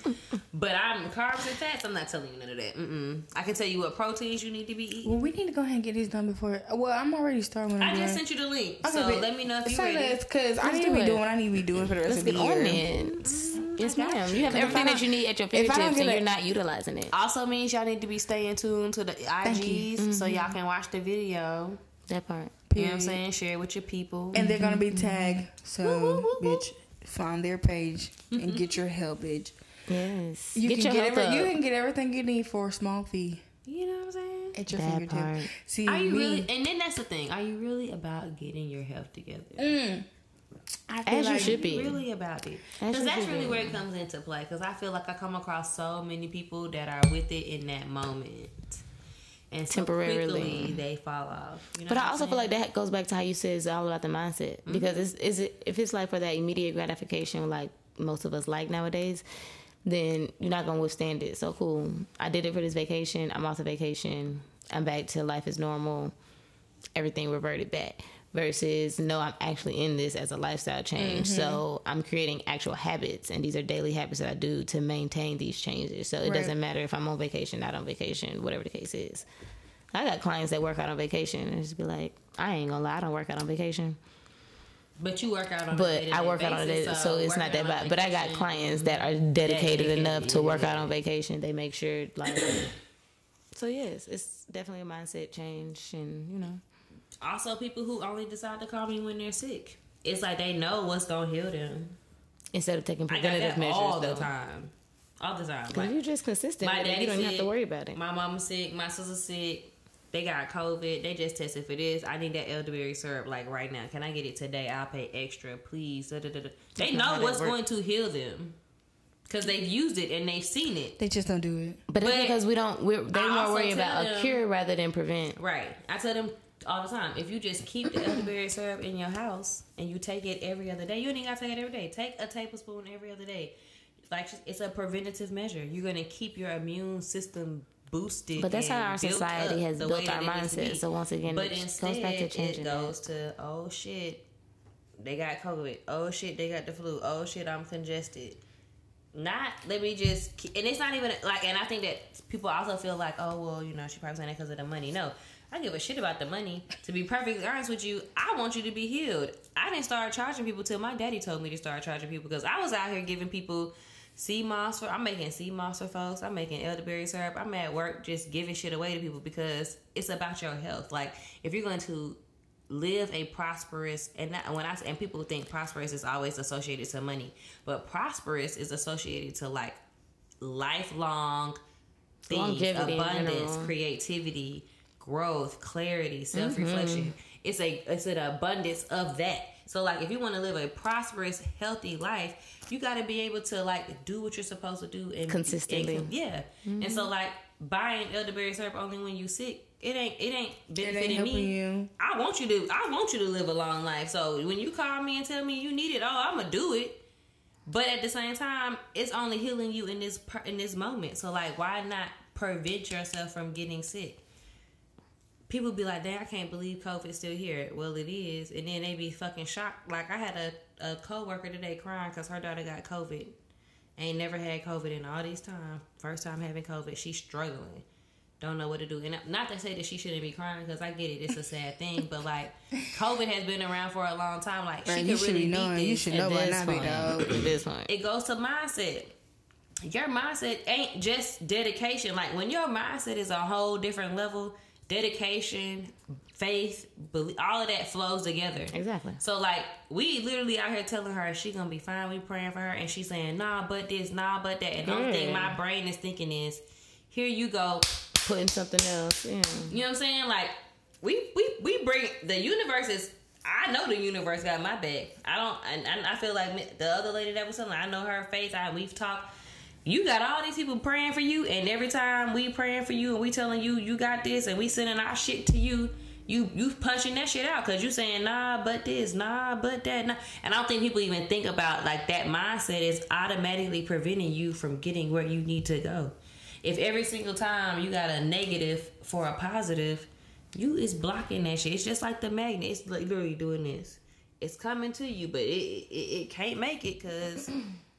But I'm carbs and fats. I'm not telling you none of that. Mm-mm. I can tell you what proteins you need to be eating. Well, we need to go ahead and get this done before. Well, I'm already starting. When I I'm just sent you the link, Okay, so but let me know if you're ready. this because I need to be doing what I need to be doing for the rest Let's of the get on year. it. Yes, ma'am. you. You have everything that you need at your if I don't fingertips, and you're not utilizing it. Also means y'all need to be staying tuned to the IGs you. so mm-hmm. y'all can watch the video. That part. You know what I'm saying? Share it with your people. And they're gonna be mm-hmm. tagged. Mm-hmm. So, bitch, find their page and get your help, bitch. Yes. You get can your get health every, you can get everything you need for a small fee you know what I'm saying? at your That fingertips. part. See, Are you me, really? And then that's the thing. Are you really about getting your health together? Mm. I feel As you should be. Really about it? Because that's really be. where it comes into play. Because I feel like I come across so many people that are with it in that moment, and so Temporarily. they fall off. You know But I also feel like that goes back to how you said it's all about the mindset. Mm-hmm. Because it's, is it if it's like for that immediate gratification, like most of us like nowadays, then you're not gonna withstand it. So cool. I did it for this vacation. I'm off the vacation. I'm back to life as normal. Everything reverted back. Versus no, I'm actually in this as a lifestyle change. Mm-hmm. So I'm creating actual habits, and these are daily habits that I do to maintain these changes. So it Right. doesn't matter if I'm on vacation, not on vacation, whatever the case is. I got clients that work out on vacation and just be like, I ain't gonna lie, I don't work out on vacation. But you work out on. But I work out on it, basis, so it's not that bad. But I got clients that are dedicated enough to work out on vacation. They make sure like So yes, it's definitely a mindset change and you know. Also, people who only decide to call me when they're sick. It's like they know what's gonna heal them. Instead of taking I got preventative that measures all though. the time, all the time. Like, you're just consistent. my with daddy You don't even have sick, to worry about it. My mama's sick. My sister's sick. They got COVID. They just tested for this. I need that elderberry syrup like right now. Can I get it today? I'll pay extra, please. Da, da, da, da. They not know what's going to heal them because they've used it and they've seen it. they just don't do it. But that's But because we don't we're they I more worry tell about a cure rather than prevent. Right. I tell them all the time. If you just keep the elderberry syrup in your house and you take it every other day, you ain't gotta take it every day. Take a tablespoon every other day. Like it's a preventative measure. You're gonna keep your immune system boosted. But that's how our society has built our that it needs to mindset. So once again, but it instead, goes back to changing it goes to oh shit, they got COVID. Oh shit, they got the flu. Oh shit, I'm congested. Not let me just and it's not even like and I think that people also feel like oh well you know she probably saying that because of the money. No, I give a shit about the money. To be perfectly honest with you, I want you to be healed. I didn't start charging people till my daddy told me to start charging people because I was out here giving people sea moss for I'm making sea moss for folks. I'm making elderberry syrup. I'm at work just giving shit away to people because it's about your health. Like if you're going to live a prosperous and not, when I and people think prosperous is always associated to money, but prosperous is associated to like lifelong things, Longevity abundance, creativity, growth, clarity, self reflection. Mm-hmm. It's a it's an abundance of that. So like if you want to live a prosperous, healthy life, you got to be able to like do what you're supposed to do and Consistently. and- yeah. And so like buying elderberry syrup only when you sick, it ain't it ain't It benefiting ain't me. you. I want you to I want you to live a long life. So when you call me and tell me you need it, oh, I'm gonna do it. But at the same time, it's only healing you in this per- in this moment. So like, why not prevent yourself from getting sick? People be like, "Dang, I can't believe COVID's still here." Well, it is, and then they be fucking shocked. Like I had a a coworker today crying because her daughter got COVID. Ain't never had COVID in all these time. First time having COVID. She's struggling. Don't know what to do. And not to say that she shouldn't be crying because I get it. It's a sad thing. But like, COVID has been around for a long time. Like, she could really be beat this. You should know by now, dog. At this point. It goes to mindset. Your mindset ain't just dedication. Like when your mindset is a whole different level, dedication, faith, belief, all of that flows together. Exactly. So like we literally out here telling her she gonna be fine. We praying for her, and she's saying nah, but this, nah, but that. And the only thing my brain is thinking is, here you go. Putting something else. Yeah. You know what I'm saying? Like we we we bring the universe is. I know the universe got my back. I don't, and, and I feel like the other lady that was telling, I know her face. I we've talked. You got all these people praying for you, and every time we praying for you and we telling you you got this, and we sending our shit to you, you you punching that shit out because you saying nah, but this, nah, but that, nah. And I don't think people even think about like that mindset is automatically preventing you from getting where you need to go. If every single time you got a negative for a positive, you is blocking that shit. It's just like the magnet. It's literally doing this. It's coming to you, but it it, it can't make it because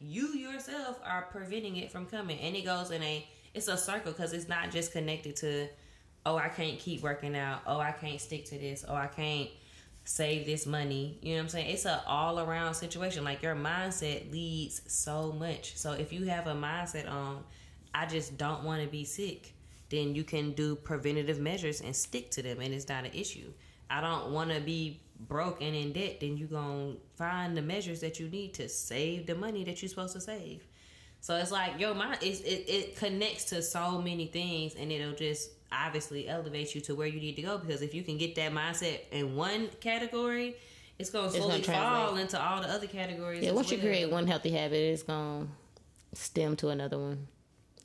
you yourself are preventing it from coming. And it goes in a it's a circle because it's not just connected to oh I can't keep working out. Oh I can't stick to this. Oh I can't save this money. You know what I'm saying? It's a all around situation. Like your mindset leads so much. So if you have a mindset on I just don't want to be sick, then you can do preventative measures and stick to them and it's not an issue. I don't want to be broke and in debt, then you're going to find the measures that you need to save the money that you're supposed to save. So it's like your mind it's, it it connects to so many things and it'll just obviously elevate you to where you need to go because if you can get that mindset in one category, it's gonna gonna slowly fall into all the other categories. Yeah, once you create one healthy habit, it's gonna stem to another one.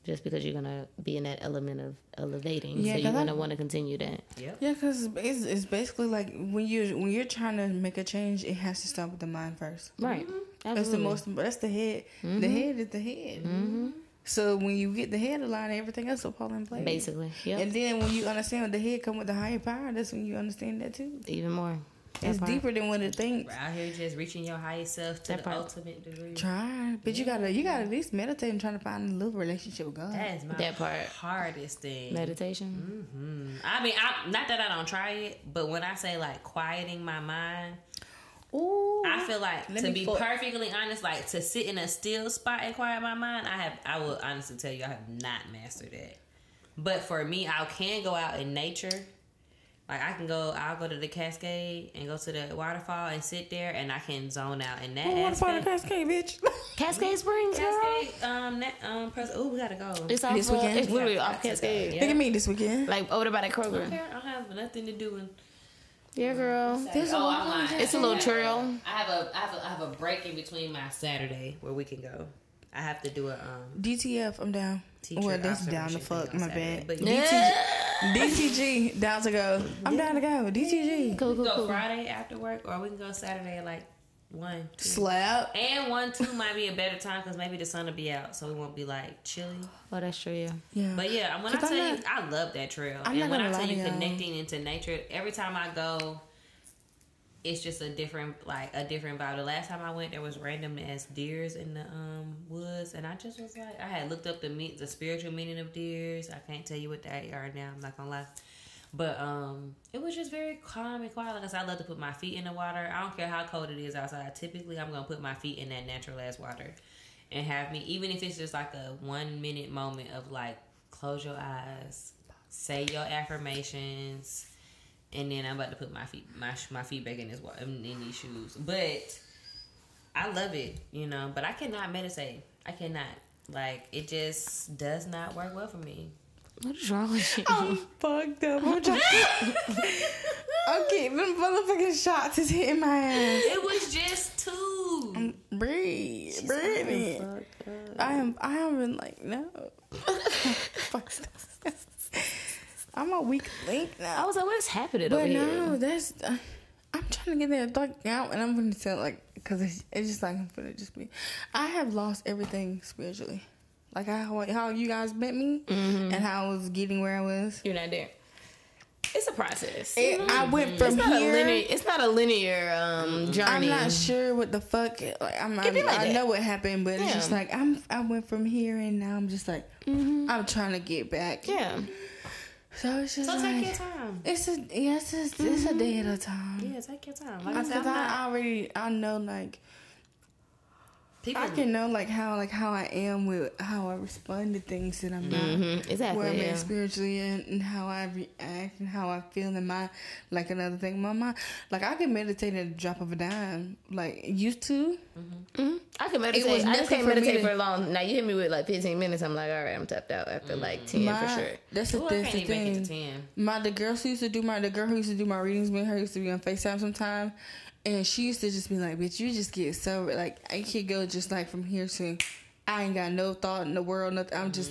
Just because you're gonna be in that element of elevating, Yeah, so you're gonna want to continue that. Yep. Yeah, because it's, it's basically like when you when you're trying to make a change, it has to start with the mind first. Right. Mm-hmm. That's the most. That's the head. The mm-hmm. head is the head. Mm-hmm. So when you get the head aligned, everything else will fall in place. Basically, yep. And then when you understand the head come with the higher power, that's when you understand that too. Even more. That It's part. deeper than what it thinks. Out here just reaching your highest self to That the part. ultimate degree. Try, but you gotta you gotta at least meditate and try to find a little relationship with God. That is my That part. hardest thing. Meditation. hmm I mean, I, not that I don't try it, but when I say like quieting my mind, Ooh, I feel like to be fo- perfectly honest, like to sit in a still spot and quiet my mind. I have, I will honestly tell you, I have not mastered that. But for me, I can go out in nature. Like I can go, I'll go to the Cascade and go to the waterfall and sit there, and I can zone out in that Ooh, what part of. Cascade, bitch? Cascade Springs, girl. Um, that, um, pres- oh, we gotta go. It's off. This weekend? It's literally off Cascade. yeah. Look at me this weekend. Like over there by that Kroger. Okay, I don't have nothing to do. In- Yeah, girl. There's a oh, lot I'm of lying. It's a little trail. I have a, I have a, I have a break in between my Saturday where we can go. I have to do a um. DTF, I'm down. Teacher well, that's down to fuck. My on Saturday. bad. But DTG, DTG, down to go. I'm down to go. DTG. Cool, We cool, can go cool. Friday after work, or we can go Saturday at like one. Two. Slap. And one two might be a better time because maybe the sun will be out, so we won't be like chilly. Oh, that's true. Yeah. Yeah. But yeah, when I 'Cause tell I'm you, I love that trail. I'm and not when I tell lie you y'all. connecting into nature, every time I go, it's just a different like a different vibe. The last time I went, there was random ass deers in the um woods, and I just was like, I had looked up the me- the spiritual meaning of deers. I can't tell you what they are now. I'm not gonna lie. But um, it was just very calm and quiet. Like I said, I love to put my feet in the water. I don't care how cold it is outside. Typically, I'm gonna put my feet in that natural ass water, and have me even if it's just like a one minute moment of like close your eyes, say your affirmations, and then I'm about to put my feet my my feet back in this water in these shoes. But I love it, you know. But I cannot meditate. I cannot. Like it just does not work well for me. What is wrong with you? I'm fucked up. I'm trying. okay, them motherfucking shots is hitting my ass. It was just two. Mm, breathe, breathe. I am. I haven't like no. Fuck. I'm a weak link now. I was like, what is happening over But here? no, that's. Uh, I'm trying to get there dark out, and I'm gonna tell like because it's, it's just like I'm gonna just be. I have lost everything spiritually, like how how you guys met me, and how I was getting where I was. You're not there. It's a process. It, I went from it's not here. a linear. It's not a linear um, journey. I'm not sure what the fuck. Like, I'm be like I that. know what happened, but it's just like I'm. I went from here and now I'm just like I'm trying to get back. Yeah, So it's just So like take your time. it's a yes, it's, it's a mm-hmm. day at a time. Yeah, take your time. Like I said, Because I'm not, I already I know like people. I can know like how like how I am with how I respond to things that I'm not Mhm, exactly, where I'm yeah. at spiritually and, and how I react and how I feel in my like another thing in my mind. Like I can meditate at a drop of a dime. Like used to. Mm-hmm. Mm-hmm. I can meditate. was I just nothing can't for me meditate to- for long. Now you hit me with like 15 minutes. I'm like, all right, I'm tapped out after mm-hmm. like 10 My, for sure. That's the, Ooh, I that's can't the even make it to thing. ten. My the girl who used to do my the girl who used to do my readings, me and her used to be on Facetime sometime, and she used to just be like, "Bitch, you just get so like I could go just like from here to, I ain't got no thought in the world, nothing. I'm just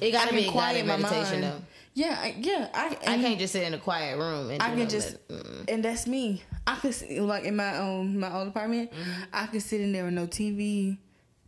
It gotta be quiet guided my meditation mind. though. yeah, I, yeah. I I can't just sit in a quiet room and I can no just mm. and that's me. I could like in my own my old apartment. Mm-hmm. I could sit in there with no TV.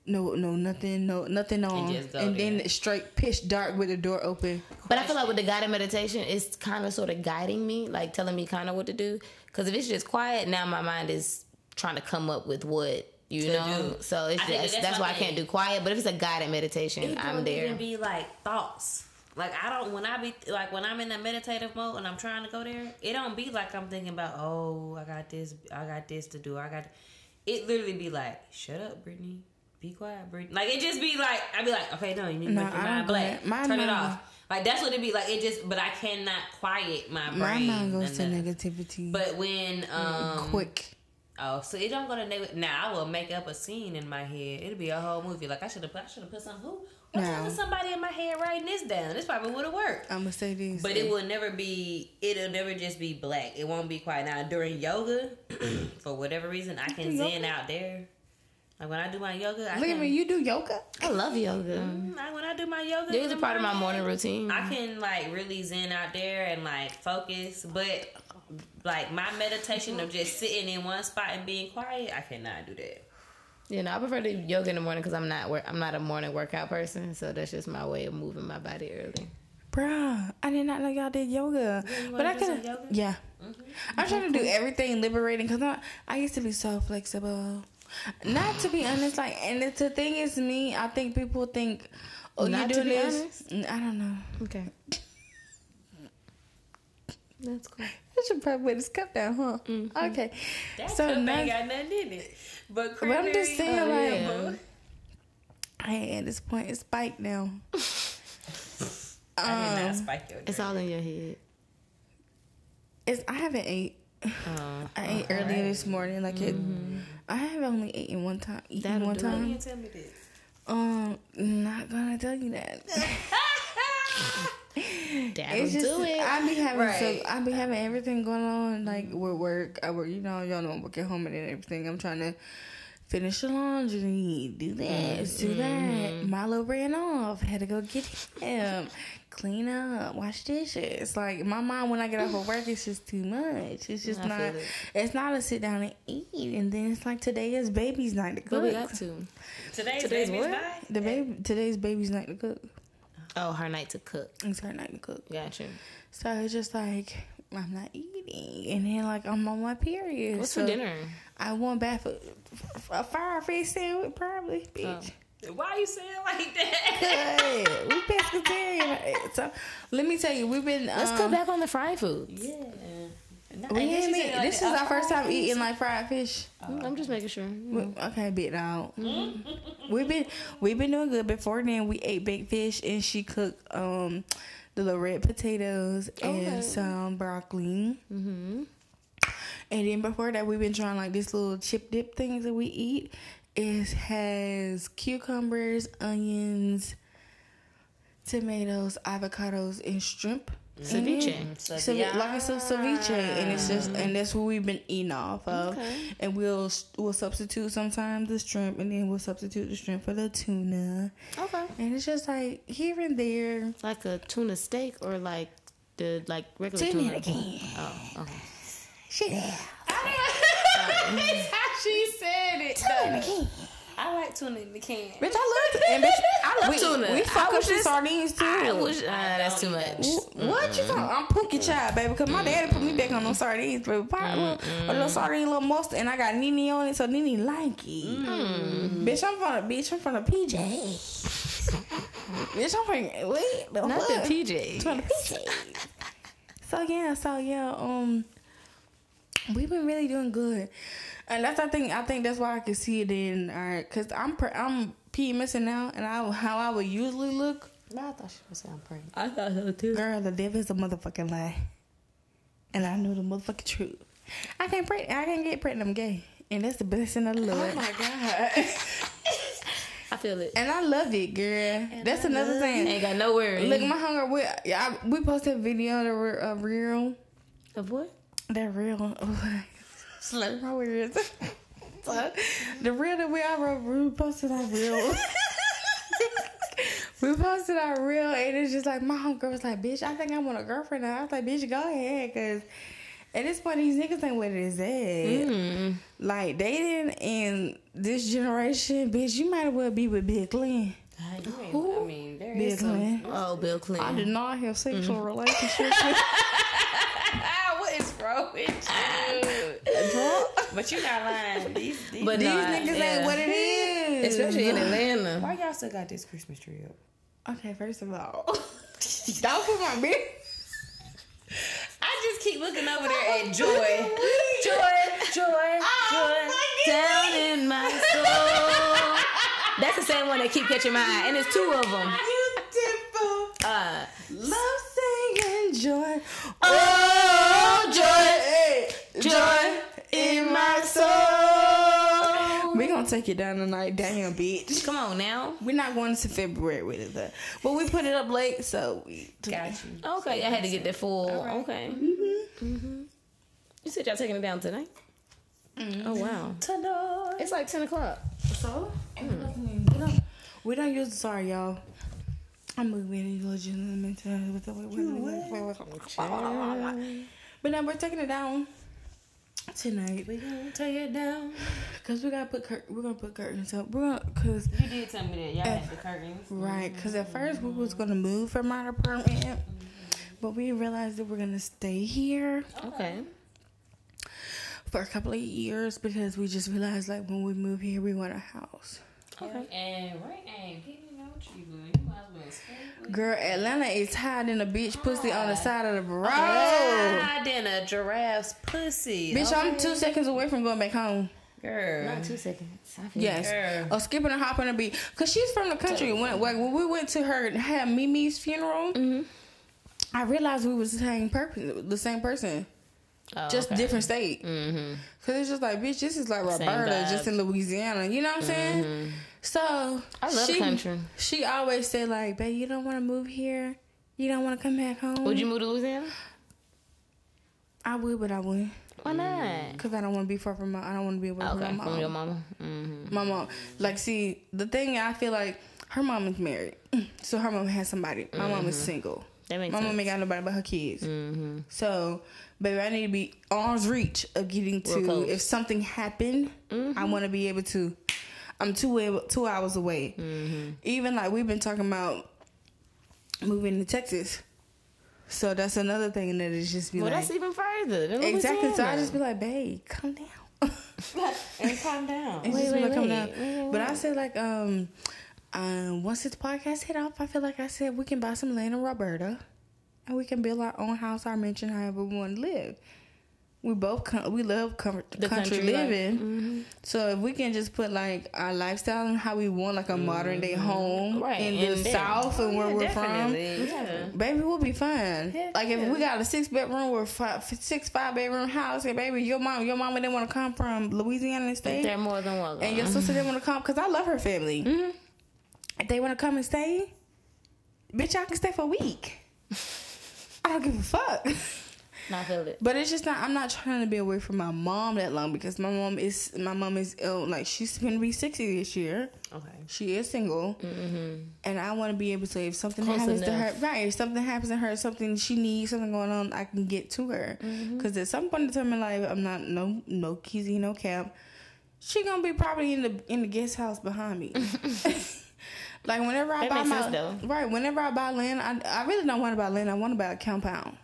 No, no, nothing, no, nothing on, just and then straight pitch dark with the door open. But I feel like with the guided meditation, it's kind of sort of guiding me, like telling me kind of what to do. Because if it's just quiet, now my mind is trying to come up with what you To know. do. So it's just, that's that's why I can't do quiet. But if it's a guided meditation, It I'm don't there. even be like thoughts. Like I don't when I be like when I'm in that meditative mode and I'm trying to go there, it don't be like I'm thinking about oh I got this I got this to do I got. It literally be like shut up Brittany, be quiet Brittany. Like it just be like I be like okay no you need to No, make your I mind black. My turn it off. Like that's what it be like. It just but I cannot quiet my brain. My mind goes to enough. negativity. But when um quick. Oh, so it don't go to negative. Now I will make up a scene in my head. It'll be a whole movie. Like I should have, I should have put some. Who? What No. was somebody in my head writing this down? This probably would have worked. I'm gonna say this, But it will never be. It'll never just be black. It won't be quiet. Now during yoga, for whatever reason, I can zen out there. Like when I do my yoga, I Look can. at me, you do yoga? I love yoga. Mm, I- when I do my yoga, It is a part of my morning routine. I can like really zen out there and like focus, but like my meditation of just sitting in one spot and being quiet, I cannot do that. You know, I prefer to yoga in the morning because I'm not wor- I'm not a morning workout person, so that's just my way of moving my body early. Bruh, I did not know y'all did yoga. you but I do could, some? Mm-hmm. yeah. I'm trying to do everything liberating because I, I used to be so flexible. Not to be honest, like, and it's, the thing is, me, I think people think, oh, Not you to doing be this? honest? I don't know. Okay, that's cool. I should probably put this cup down, huh? Okay. That so cup now, ain't got nothing in it. But, But I'm just saying, oh, like, yeah. hey, at this point, it's spiked now. I did not Um, spike your It's all in your head. It's I haven't ate. Uh, I ate earlier this morning. Like it, I have only eaten one time. Eaten That'll one do it. You time. didn't tell me this. Um, not gonna tell you that. that'll It's just do it. I be having Right. so I be having everything going on like with work. I work, you know, y'all know I work at home and everything. I'm trying to finish the laundry, do this, do that. Milo ran off, had to go get him, clean up, wash dishes. Like my mom, when I get off of work, it's just too much. It's just I not. it. It's not a sit down and eat, and then it's like today is baby's night to but cook. we got to. Today's, Today's baby's what? night? the baby today's baby's night to cook. Oh, her night to cook. It's her night to cook. Got you. So it's just like I'm not eating, and then like I'm on my period. What's So for dinner? I want back for a fire fish sandwich, probably, bitch. Oh. Why are you saying like that? Good. we pescatarian. So let me tell you, we've been. Let's um, go back on the fried foods. Yeah. Nah, We ain't she been- said it like this that. is our first time fried eating like fried fish. Mm, I'm just making sure. We- Okay, bit out. we've been we've been doing good. Before then, we ate baked fish, and she cooked um the little red potatoes and Okay. some broccoli. Mm-hmm. And then before that, we've been trying like this little chip dip things that we eat. It has cucumbers, onions, tomatoes, avocados, and shrimp. Ceviche. in it. Mm, like I said, ceviche, and it's just and that's what we've been eating off of. Okay. And we'll we'll substitute sometimes the shrimp, and then we'll substitute the shrimp for the tuna. Okay. And it's just like here and there. Like a tuna steak or like the like regular Tuna tuna. again. Oh, okay. Shit. Oh. That's how she said it. though. I like tuna in the can. Bitch, I love and bitch, I love we, tuna. We fuck with some sardines too. I wish, uh, that's too much. What you talking? I'm Pookie child, baby. Cause my daddy put me back on those sardines, baby. Pop, little, a little sardine, little mustard, and I got Nene on it, so Nene like it. Bitch, I'm from the bitch. I'm from the PJ. bitch, I'm from wait, the Not the what? PJ. From the PJ. So yeah, so yeah, um, we've been really doing good, and that's I think I think that's why I can see it in alright, cause I'm pre- I'm PMSing now, and I how I would usually look. No, I thought she was sound pregnant. I thought so too. Girl, the devil is a motherfucking lie. And I knew the motherfucking truth. I can't pray I can't get pregnant, I'm gay. And that's the blessing of the Lord. Oh my god. I feel it. and I love it, girl. that's another thing. Ain't got no worry. Look, my hunger we yeah, I, we posted a video that re- uh, real. of what? That real slur my words. The real that we are we posted our real. we posted our real and it's just like my homegirl was like, bitch, I think I want a girlfriend now. I was like, bitch, go ahead, cause at this point these niggas ain't what it is at. Mm. Like dating in this generation, bitch, you might as well be with Bill Clinton. I mean, I mean there Bill is some. Clinton. Oh, Bill Clinton. I did not have sexual relationships with Ah, what is wrong with you? but you're not lying. These, these But these nah, niggas yeah. ain't what it is. Especially in Atlanta. why y'all still got this Christmas tree up? Okay, first of all, don't put my bitch. I just keep looking over there at Joy. Joy, oh Joy, Joy. Down in my soul. That's the same one that keep catching my eye, and it's two of them. Beautiful. Uh, Love, singing, joy. oh, joy, Joy in my soul. We gonna take it down tonight, damn bitch. Come on now. We're not going to February with it, though. but we put it up late, so we. Got you. Okay, I had to get that full. Okay. Mm-hmm. You said y'all taking it down tonight? Oh wow. Tonight. It's like ten o'clock. So we don't, we don't use. Sorry, y'all. I'm moving legitimate. Uh, but now we're taking it down tonight We gonna take it down. because we gotta put cur- we're gonna put curtains up. We're gonna because You did tell me that y'all had the curtains. right because at mm-hmm. first we was gonna move from our apartment, mm-hmm. but we realized that we're gonna stay here Okay. for a couple of years because we just realized like when we move here we want a house. Okay. And right ain't getting no cheaper. You might as well stay with Girl, Atlanta is hot in a bitch pussy on the side of the road. Hide in a giraffe's pussy. Bitch, I'm two seconds away from going back home. Girl. Not two seconds. I feel Yes. Girl. Or skipping and hopping a beat. Cause she's from the country. When, like, when we went to her had Mimi's funeral, Mm-hmm. I realized we was the same person, the same person, Oh, just okay. different state. Mm-hmm. Cause it's just like, bitch, this is like Roberta, just in Louisiana. You know what I'm saying? So I love she, country. She always said like, babe, you don't want to move here. You don't want to come back home. Would you move to Louisiana? I would, but I wouldn't. Why not? Cause I don't want to be far from my. I don't want to be away Okay, from my mom. from your mama. Mm-hmm. my mom like see the thing i feel like her mom is married so her mom has somebody my mom is single That makes sense my mom ain't got nobody but her kids Mm-hmm. so baby i need to be arm's reach of getting Real to close. if something happened i want to be able to i'm two two hours away Mm-hmm. even like we've been talking about moving to texas so that's another thing that is just be Well, like that's even further. than exactly so i just be like babe calm down And calm down. It's Wait, just wait, wait. down. Wait, But I said like um um once this podcast hit off, I feel like I said we can buy some land in Roberta, and we can build our own house, our mansion, however we want to live. We both com- we love com- country, country living, so if we can just put like our lifestyle and how we want like a modern day home Right, in and the then- south and where Yeah, we're from. Yeah. baby, we'll be fine. Heck like if we got a six bedroom or five, six five bedroom house, and baby, your mom, your mama didn't want to come from Louisiana and stay. They're more than welcome. And your sister didn't want to come because I love her family. Mm-hmm. If they want to come and stay, bitch, I can stay for a week. I don't give a fuck. Not feel it. But it's just not. I'm not trying to be away from my mom that long because my mom is my mom is ill. Like she's gonna be 60 this year. Okay. She is single, mm-hmm. and I want to be able to if something Close happens to her, right? If something happens to her, something she needs, something going on, I can get to her. Mm-hmm. Because at some point in time in life, I'm not no no kizzy, no cap. she gonna be probably in the in the guest house behind me. like whenever I That buy my sense, right, whenever I buy land, I I really don't want to buy land. I want to buy a compound.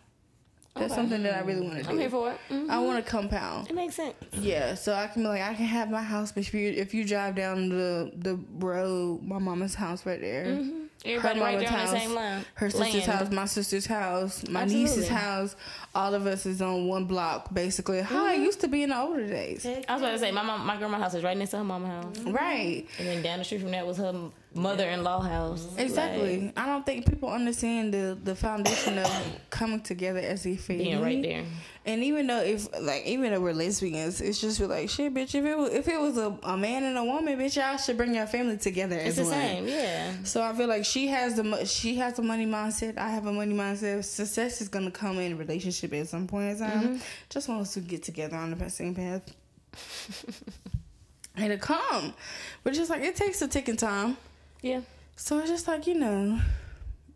That's Okay. something that I really want to do. I'm here for it. Mhm. I want a compound. It makes sense. Yeah, so I can be like I can have my house, but if you if you drive down the the road, my mama's house right there. Everybody her right mama's there on the house, same line. her sister's Land. house, my sister's house, my niece's house. All of us is on one block, basically. How Mm-hmm. it used to be in the older days, I was about to say my mom, my grandma's house is right next to her mama's house, right? and then down the street from that was her mother-in-law house. Exactly. Like, I don't think people understand the the foundation of coming together as a family. being right there. And even though if like even though we're lesbians, it's just be like shit, bitch. If it was if it was a, a man and a woman, bitch, y'all should bring your family together It's the one. same, yeah. So I feel like she has the she has the money mindset. I have a money mindset. Success is gonna come in a relationship at some point in time. Mm-hmm. Just want us to get together on the same path. and to come, but just like it takes a ticking time. Yeah. So it's just like you know,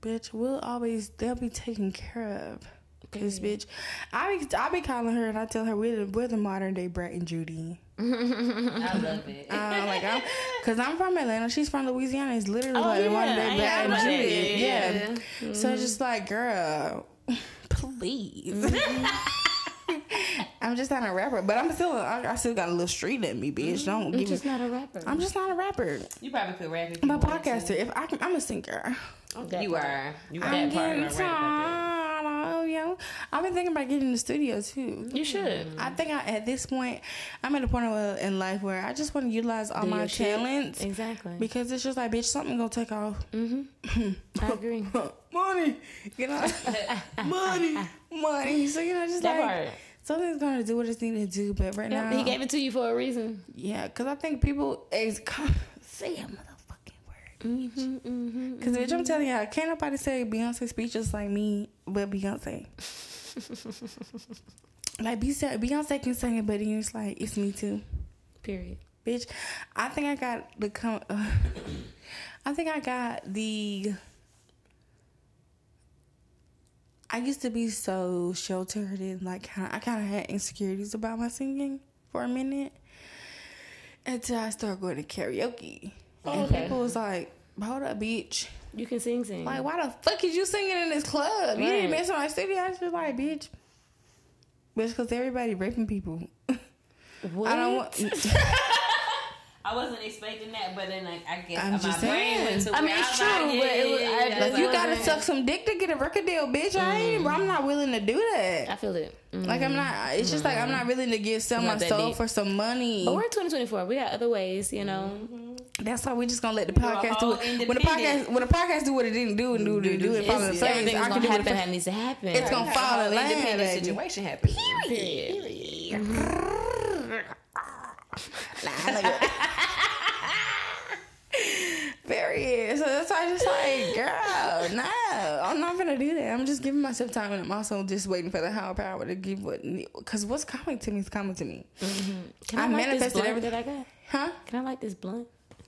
bitch, we'll always they'll be taken care of. Cause bitch, I be I be calling her and I tell her we're the, we're the modern day Brett and Judy. I love it. Uh, like I'm, cause I'm from Atlanta. She's from Louisiana. It's literally Oh, like the modern day Brett and know that. Judy. Yeah. Yeah. So it's just like, girl, please. I'm just not a rapper, but I'm still I, I still got a little street in me, bitch. Don't I'm give me. just not a rapper. I'm just not a rapper. You probably could rap if I'm you a wanted to. podcaster. If I can, I'm a singer. That You part. are. You are. I'm That part, getting I'm right of you. I've been thinking about getting in the studio too. You should. I think I, at this point, I'm at a point where- in life where I just want to utilize all Do my your shit. talents Exactly. because it's just like, bitch, something gonna take off. Mm-hmm. I agree. money, you know, money, money. So you know, just That like part. something's gonna do what it's needed to do. But right Yeah, now, he gave it to you for a reason. yeah, because I think people is say a motherfucking word. Mm-hmm, mm-hmm. Because bitch, I'm telling y'all, can't nobody say Beyonce speeches like me, but Beyonce. like Beyonce, Beyonce can sing it, but then it's like it's me too, Period. bitch. I think I got the com- uh, I think I got the. I used to be so sheltered and like kinda, I kind of had insecurities about my singing for a minute until I started going to karaoke. And Okay. people was like, "Hold up, bitch! You can sing, sing. Like, why the fuck is you singing in this club? You didn't Right. mess with my studio." I was just like, "Bitch, bitch, because everybody raping people. what? I don't want." I wasn't expecting that, but then like I guess I'm my just brain saying. went to I mean, it's was true, like, but it was- yeah, I- yeah, like, you gotta suck some dick to get a record deal, bitch. I ain't. I'm not willing to do that. I feel it. Mm. Like I'm not. It's just like I'm not willing to get sell Not my soul deep. for some money. But we're 2024. We got other ways, you know. That's why we just gonna let the podcast do it. When the podcast, when the podcast do what it didn't do and do do do it, follow the face. everything's I gonna do happen the that needs to happen. It's gonna fall in line, independent situation happened. Period. So that's why I just like, girl, no, I'm not gonna do that. I'm just giving myself time, and I'm also just waiting for the higher power to give what, because what's coming to me is coming to me. Mm-hmm. Can I, I this manifested everything. that I got? Huh? Can I light this blunt?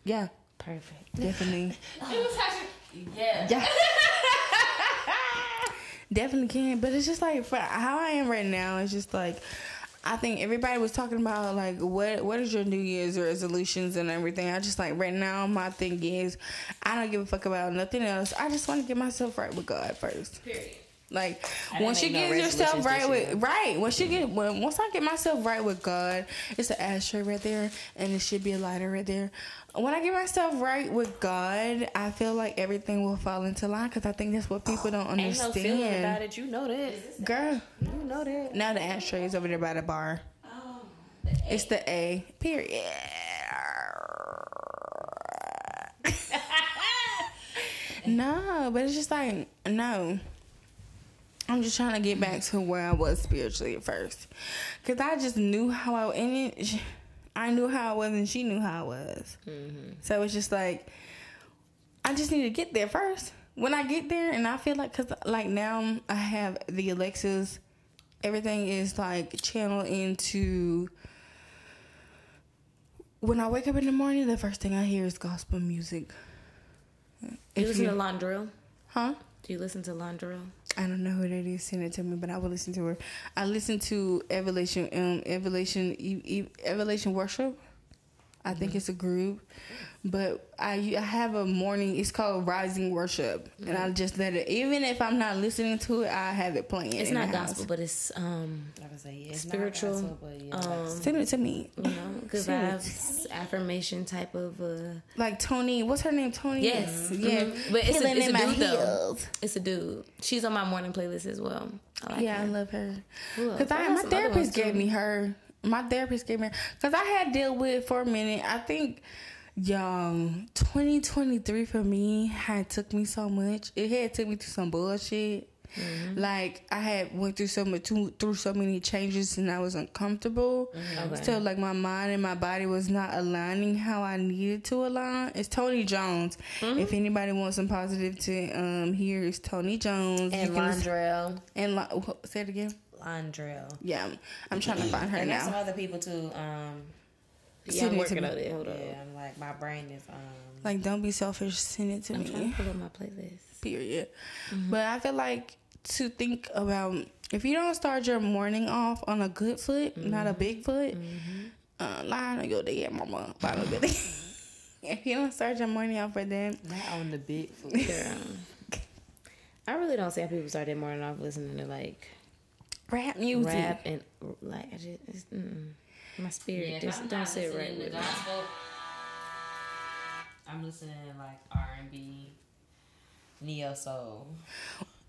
Yeah, Perfect. definitely, Yeah. yeah, definitely can. But it's just like for how I am right now. It's just like. I think everybody was talking about like what what is your New Year's resolutions and everything. I just like right now my thing is I don't give a fuck about nothing else. I just want to get myself right with God first. Period. Like once you no get yourself right with right, once you get when once I get myself right with God, it's an ashtray right there, and it should be a lighter right there. When I get myself right with God, I feel like everything will fall into line because I think that's what people don't understand. Ain't no feeling about it. You know that. Girl, You know that. now the ashtray is over there by the bar. Oh, it's the A. Period. no, but it's just like no. I'm just trying to get back to where I was spiritually at first, cause I just knew how I and it, I knew how I was and she knew how I was. Mm-hmm. So it's just like I just need to get there first. When I get there, and I feel like, cause like now I have the Alexas, everything is like channeled into. When I wake up in the morning, the first thing I hear is gospel music. You If listen you- to Londrell? Huh? Do you listen to Londrell? I don't know who that is. Send it to me, but I will listen to her. I listen to Elevation, um, Elevation, Elevation Worship. I think it's a group, but I I have a morning. It's called Rising Worship, and I just let it. Even if I'm not listening to it, I have it playing. It's in not the house. gospel, but it's um Like yeah, it's Spiritual, gospel, but yeah, um, Send it to me. you know good vibes, affirmation type of uh Like Tony, what's her name? Tony. Yes. yeah. Mhm. But it's a- it's in a my dude, though. it's a dude. She's on my morning playlist as well. I like Yeah, I love her. Cause I I, my therapist gave me her. My therapist gave me because I had dealt with it for a minute. I think, y'all, 2023 for me had took me so much. It had took me through some bullshit. Mm-hmm. Like I had went through so much through, through so many changes and I was uncomfortable. Mm-hmm. Okay. So like my mind and my body was not aligning how I needed to align. It's Tony Jones. Mm-hmm. If anybody wants some positive to um hear, it's Tony Jones. and You Londrell, and Lo- say it again. Londrell, Yeah, I'm, I'm trying to find her and there's some other people too. Um, Yeah, Send I'm it to working me. on it. Hold on. yeah, I'm like my brain is um. Like, don't be selfish. Send it to I'm trying me. to pull up my playlist. Period. But I feel like to think about if you don't start your morning off on a good foot, not a big foot, uh, line on your day, mama. Line on your day. If you don't start your morning off with them, Not on the big foot. Girl. I really don't see how people start their morning off listening to like rap music. rap and like I just it's, mm, my spirit Yeah, just don't sit right with me. I'm listening like R and B, neo soul.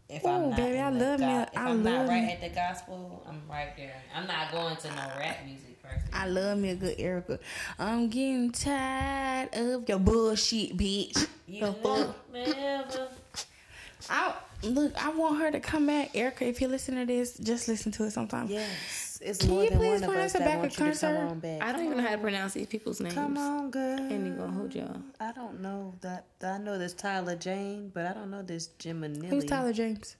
If Ooh, I'm not baby, I the love go- me- If I am not love right me- at the gospel, I'm right there. I'm not going to no rap music person. I love me a good Erica. I'm getting tired of your bullshit, bitch. You The fuck? never. I look. I want her to come back, Erica. If you listen to this, just listen to it sometimes. Yes, it's Can more you than please one of us us that back want of you to concert? come on back. I don't even know how to pronounce these people's names. Come on, girl. Ain't even gonna hold y'all. I don't know that. I know this Tyler Jane, but I don't know this Jim Who's Tyler James?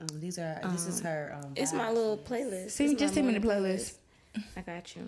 Um, these are. this is her. Um, It's my little playlist. See, just send me the morning playlist. I got you.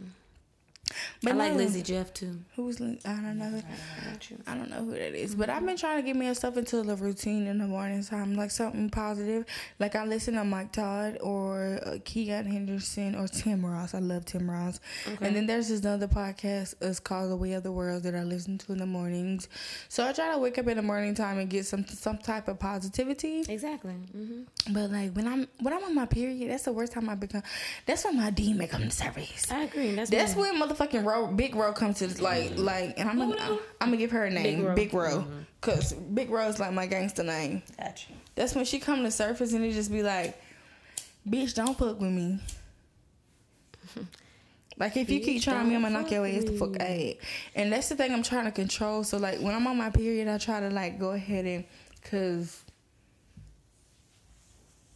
But I like no. Lizzie Jeff too. Who's I don't know. I got you. I don't know who that is, but I've been trying to get myself into a routine in the morning time, like something positive. Like I listen to Mike Todd or uh, Keion Henderson or Tim Ross. I love Tim Ross. And then there's this other podcast. It's called The Way of the World that I listen to in the mornings. So I try to wake up in the morning time and get some some type of positivity. Exactly. hmm But like when I'm when I'm on my period, that's the worst time I become. That's when my demon come to service. I agree. That's That's when motherfucking Ro, Big row, comes to like mm-hmm. like, and I'm gonna I'm, I'm gonna give her a name, Big Ro. Ro, cause Big Ro is like my gangster name. Got you. That's when she come to surface and it just be like, bitch, don't fuck with me. Like if you keep Bitch, trying me, I'm gonna knock your ass the fuck out. And that's the thing I'm trying to control. So like when I'm on my period, I try to like go ahead and, cause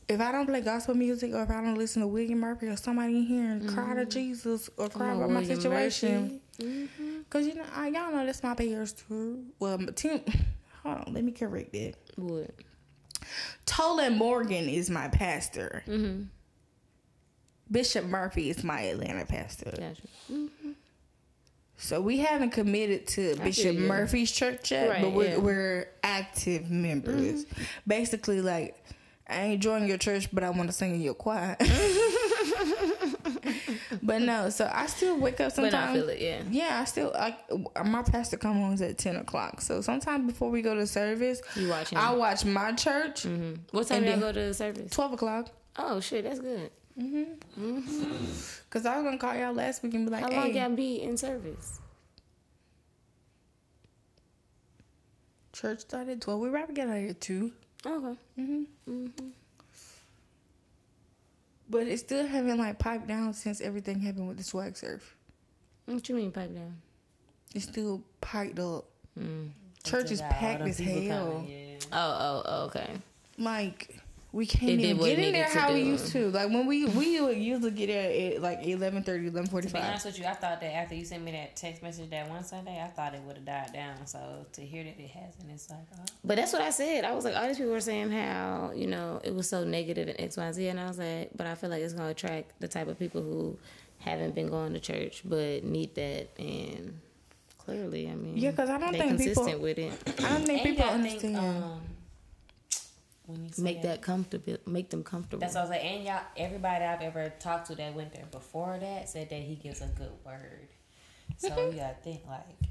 if I don't play gospel music or if I don't listen to William Murphy or somebody in here and cry to Jesus or cry about my William situation, Murphy. cause you know I, y'all know that's my peers too. Well, Tim, hold on, let me correct that. What? Tolan Morgan is my pastor. Mm-hmm. Bishop Murphy is my Atlanta pastor. Got you. So we haven't committed to Bishop. Murphy's church yet, Right, but we're, yeah. Mm-hmm. we're active members. Basically, like I ain't joining your church, but I want to sing in your choir. but no, so I still wake up sometimes. feel it. Yeah. Yeah, I still I, my pastor come home at ten o'clock. So sometimes before we go to service, You watch him. I watch my church hmm What time do y'all go to the service? twelve o'clock. Oh shit, that's good. Cause I was gonna call y'all last week and be like, How hey, long y'all be in service? church started at twelve. We probably get out of here at two. Okay. But it still haven't like piped down since everything happened with the swag surf. What you mean pipe down? It's still piped up. Mm. Church is packed as hell. coming, yeah. Oh, oh, oh, okay. Like we can't It did even get in there needed to how we used to. Like when we we would usually get there at like 11 11 To be honest with you, I thought that after you sent me that text message that one Sunday, I thought it would have died down. So to hear that it hasn't, it's like, oh. But that's what I said. I was like, all these people were saying how, you know, it was so negative and XYZ. And I was like, but I feel like it's going to attract the type of people who haven't been going to church but need that. And clearly, I mean, yeah, because I don't they think people- consistent with it. I don't think people understand. think, um, when you Make that comfortable. Make them comfortable. That's what I was like. And y'all, everybody I've ever talked to that went there before that said that he gives a good word. So you gotta think like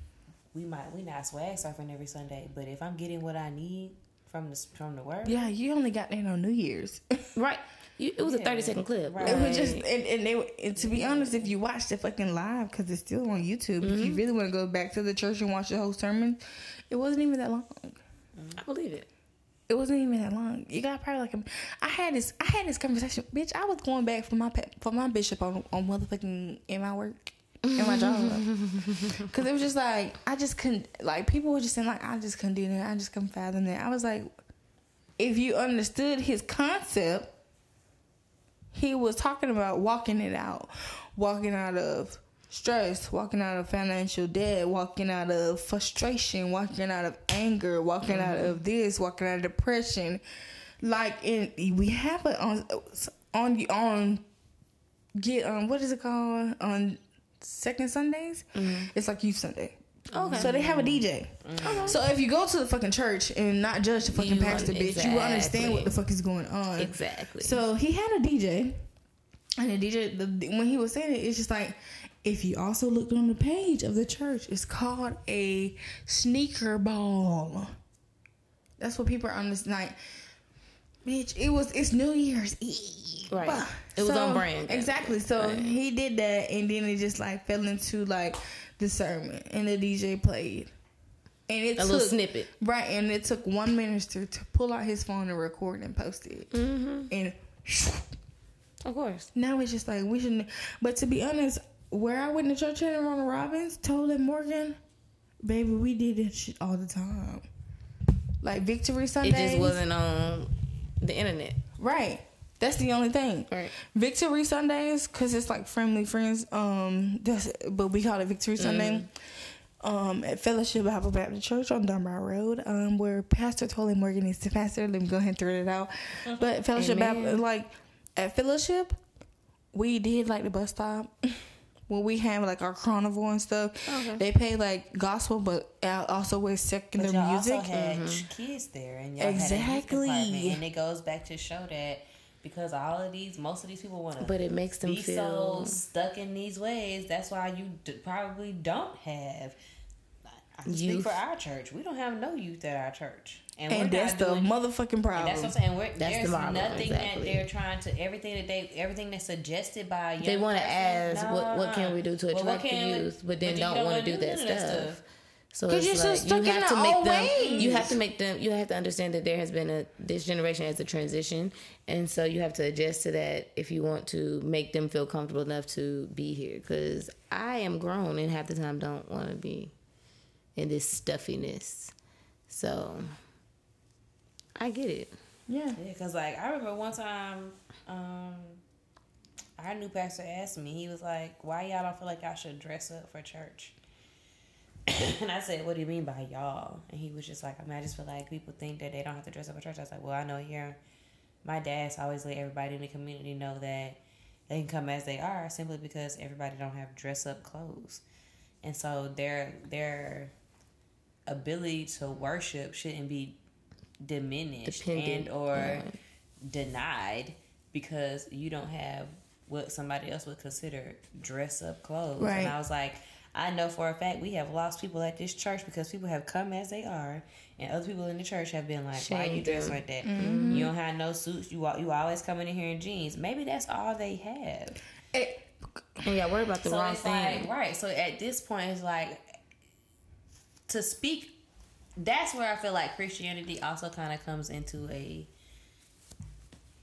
we might we not swag surfing every Sunday, but if I'm getting what I need from the from the word, Yeah, you only got that on New Year's. right. You, it was a thirty second clip. Right. It was just, and, and they, and to be honest, if you watch the fucking live, because it's still on YouTube, if you mm-hmm. really want to go back to the church and watch the whole sermon, it wasn't even that long. I believe it. It wasn't even that long. You got probably like a. I had this. I had this conversation, bitch. I was going back for my for my bishop on on motherfucking in my work. In my job, because it was just like I just couldn't like people were just saying like I just couldn't do that. I just couldn't fathom that. I was like, if you understood his concept, he was talking about walking it out, walking out of stress, walking out of financial debt, walking out of frustration, walking out of anger, walking out mm-hmm. of this, walking out of depression. Like in we have it on on on get on what is it called on second Sundays? Mm-hmm. It's like youth Sunday. Okay. So they have a DJ. Mm-hmm. So if you go to the fucking church and not judge the fucking You pastor, un- bitch, you will understand what the fuck is going on. Exactly. So he had a DJ, and the DJ, the, when he was saying it, it's just like, if you also looked on the page of the church, it's called a sneaker ball. That's what people are on this night. Bitch, it was it's New Year's Eve. Right. It was on brand. Exactly. So Right. he did that, and then it just like fell into like the sermon, and the DJ played, and it a took, little snippet. Right, and it took one minister to pull out his phone and record and post it, Mm-hmm. and Of course. now it's just like we shouldn't. But to be honest, where I went to church at in Ronald Robbins, Tolan Morgan, baby, we did that shit all the time. Like Victory Sundays. It Sunday, just wasn't on the internet. right. That's the only thing. Right. Victory Sundays, cause it's like friendly friends. Um, that's but we call it Victory Sunday. Um, at Fellowship Bible Baptist Church on Dunbar Road, um, where Pastor Tolan Morgan is the pastor. Let me go ahead and throw it out. But Fellowship Amen. Baptist, like at Fellowship, we did like the bus stop. When we have like our carnival and stuff, they play like gospel, but also with secular But y'all music. also had mm-hmm. kids there, and y'all had a youth Exactly. and it goes back to show that because all of these, most of these people want to, But it makes them be feel so stuck in these ways. That's why you d- probably don't have. I can speak Youth. for our church. We don't have no youth at our church, and, and that's the doing- motherfucking problem. And that's what I'm saying. We're, the there's problem, nothing that they're trying to everything that they everything that's suggested by a they want to ask what what can we do to Well, attract the youth, but then you don't want wanna to do that none of stuff. So it's you're so like stuck you in have to make them. You have to make them. You have to understand that there has been a this generation has a transition, and so you have to adjust to that if you want to make them feel comfortable enough to be here. Because I am grown and half the time don't want to be in this stuffiness. So I get it. yeah. Yeah, cause like I remember one time, um, our new pastor asked me. He was like, "Why y'all don't feel like y'all should dress up for church?" and I said, "What do you mean by y'all?" And he was just like, "I mean, I just feel like people think that they don't have to dress up for church." I was like, "Well, I know here, my dad's always let everybody in the community know that they can come as they are, simply because everybody don't have dress up clothes, and so their their ability to worship shouldn't be diminished Dependent, and or denied because you don't have what somebody else would consider dress up clothes. Right. And I was like, I know for a fact we have lost people at this church because people have come as they are, and other people in the church have been like, "Why you dress like that? Mm-hmm. You don't have no suits. You you always coming in here in jeans. Maybe that's all they have." It- And yeah, worry about the so wrong thing. like right. So at this point, it's like to speak. That's where I feel like Christianity also kind of comes into a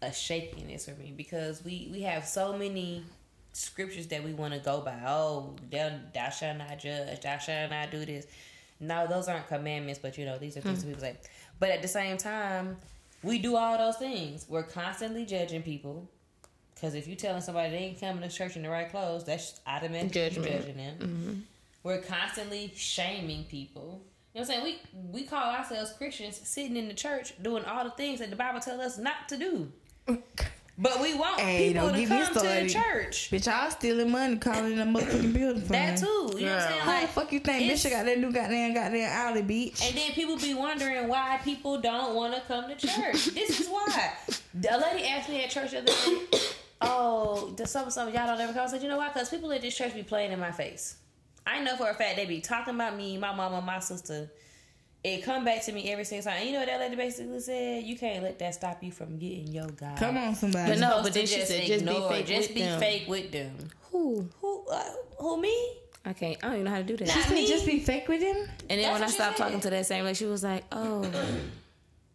a shakiness for me because we we have so many scriptures that we want to go by. Oh, thou, thou shalt not judge. Thou shalt not do this. No, those aren't commandments, but you know these are things hmm. that people say. But at the same time, we do all those things. We're constantly judging people. Because if you telling somebody they ain't coming to church in the right clothes, that's automatic Judgment. judging them. Mm-hmm. We're constantly shaming people. You know what I'm saying? We we call ourselves Christians sitting in the church doing all the things that the Bible tells us not to do. But we want Hey, people to come to the church. Bitch, y'all stealing money, calling the motherfucking building fund. That too. You know what I'm saying? How the Like, fuck you think it's- bitch got that new goddamn goddamn alley beach? And then people be wondering why people don't want to come to church. this is why. A lady asked me at church the other day, "Oh, does some some y'all don't ever come?" I said, "You know why? Because people at this church be playing in my face. I know for a fact they be talking about me, my mama, my sister. It come back to me every single time. And you know what that lady basically said? You can't let that stop you from getting your God. Come on, somebody. But no, but then she said just be fake just with be them. fake with them. Who? Who? Uh, who me? I can't. I don't even know how to do that. She Not said me. just be fake with him. And then That's when I stopped said. talking to that same lady, she was like, "Oh,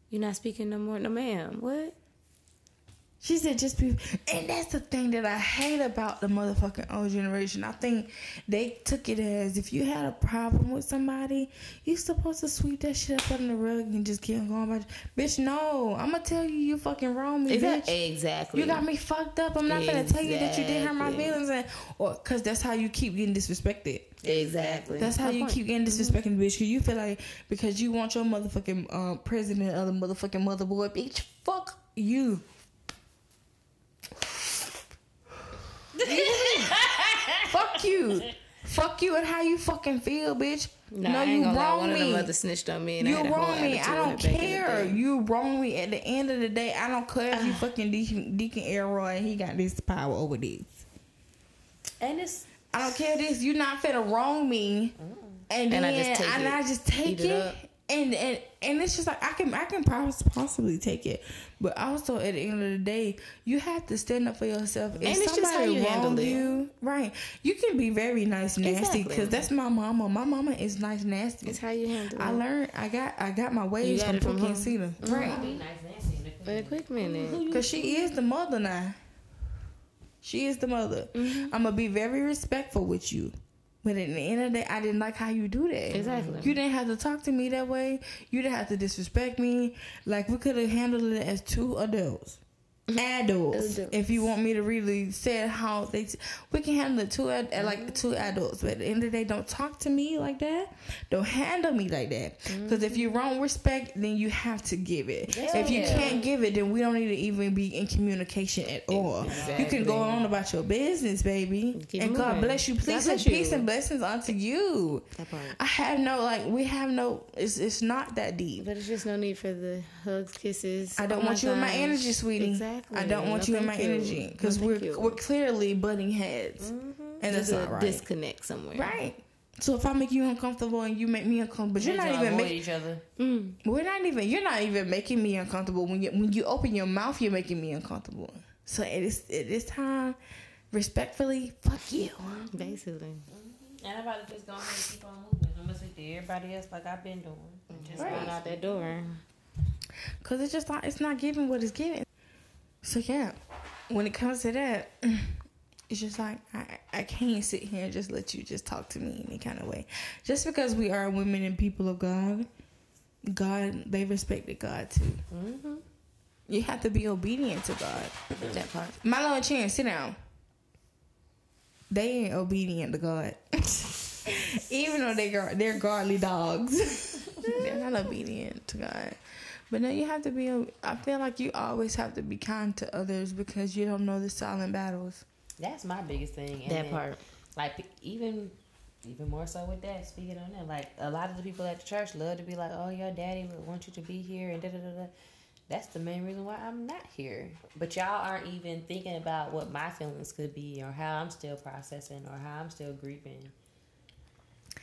you're not speaking no more, no ma'am. What? She said just be, and that's the thing that I hate about the motherfucking old generation. I think they took it as if you had a problem with somebody, you supposed to sweep that shit up under the rug and just keep going about. Bitch, no, I'm gonna tell you you fucking wrong me, bitch. exactly? You got me fucked up. I'm not gonna tell you that you did hurt my feelings, and or because that's how you keep getting disrespected. exactly. That's how My you point. keep getting disrespecting bitch. Cause you feel like because you want your motherfucking um, president of the motherfucking motherboard, bitch. Fuck you. Fuck you. Fuck you and how you fucking feel, bitch. Nah, no, I you gonna lie. wrong One of them me. mother snitched on me, and I You had wrong me. I don't her back in the care. You wrong me. At the end of the day, I don't care if you fucking Deacon, Deacon Elroy he got this power over this. And it's I don't care this. You're not finna wrong me, mm. and then And I just take and it. I just take Eat it, it up. And and and it's just like I can I can possibly take it, but also at the end of the day, you have to stand up for yourself. If And it's just how somebody you handle wrong it. right? You can be very nice, nasty, Exactly. because that's my mama. My mama is nice, nasty. It's how you handle it. I learned. I got. I got my ways got from it from Pookie and her. Cena, right? be nice Nancy in a quick minute. Cause she is the mother now. She is the mother. Mm-hmm. I'm gonna be very respectful with you. But at the end of the day, I didn't like how you do that. Exactly. You didn't have to talk to me that way. You didn't have to disrespect me. Like we could have handled it as two adults. Mm-hmm. Adults. Adults. If you want me to really say how they, we can handle it two ad, uh, like mm-hmm. two adults. But at the end of the day, don't talk to me like that. Don't handle me like that. Mm-hmm. Because if you wrong respect, then you have to give it. if you can't give it, then we don't need to even be in communication at all. You can go on about your business, baby. Keep and God bless you. Please and peace and blessings unto you. I have no like we have no it's it's not that deep. But it's just no need for the hugs, kisses. I don't oh want you in my energy, sweetie. Exactly. I don't want No, you in my you. energy because No, we're you. Mm-hmm. we're clearly butting heads, and that's There's not a right. disconnect somewhere. right. So if I make you uncomfortable and you make me uncomfortable, but you're not even avoid making each other. Mm. we're not even you're not even making me uncomfortable when you when you open your mouth you're making me uncomfortable. So at this at this time, respectfully, fuck you. Basically. And I'm about to just go ahead and keep on moving. I'm gonna speak to everybody else like I've been doing. Just Just going out that door. Cause it's just not it's not giving what it's giving. So yeah, when it comes to that, it's just like I I can't sit here and just let you just talk to me any kind of way. Just because we are women and people of God, God they respected God too. Mm-hmm. You have to be obedient to God. That part. Milo and Chan, sit down. They ain't obedient to God. Even though they are they're godly dogs. they're not obedient to God. But no, you have to be I feel like you always have to be kind to others because you don't know the silent battles. That's my biggest thing. And That then, part. Like even even more so with that, speaking on that, like a lot of the people at the church love to be like, "Oh, your daddy would want you to be here," and da da da da. That's the main reason why I'm not here. But y'all aren't even thinking about what my feelings could be, or how I'm still processing, or how I'm still grieving.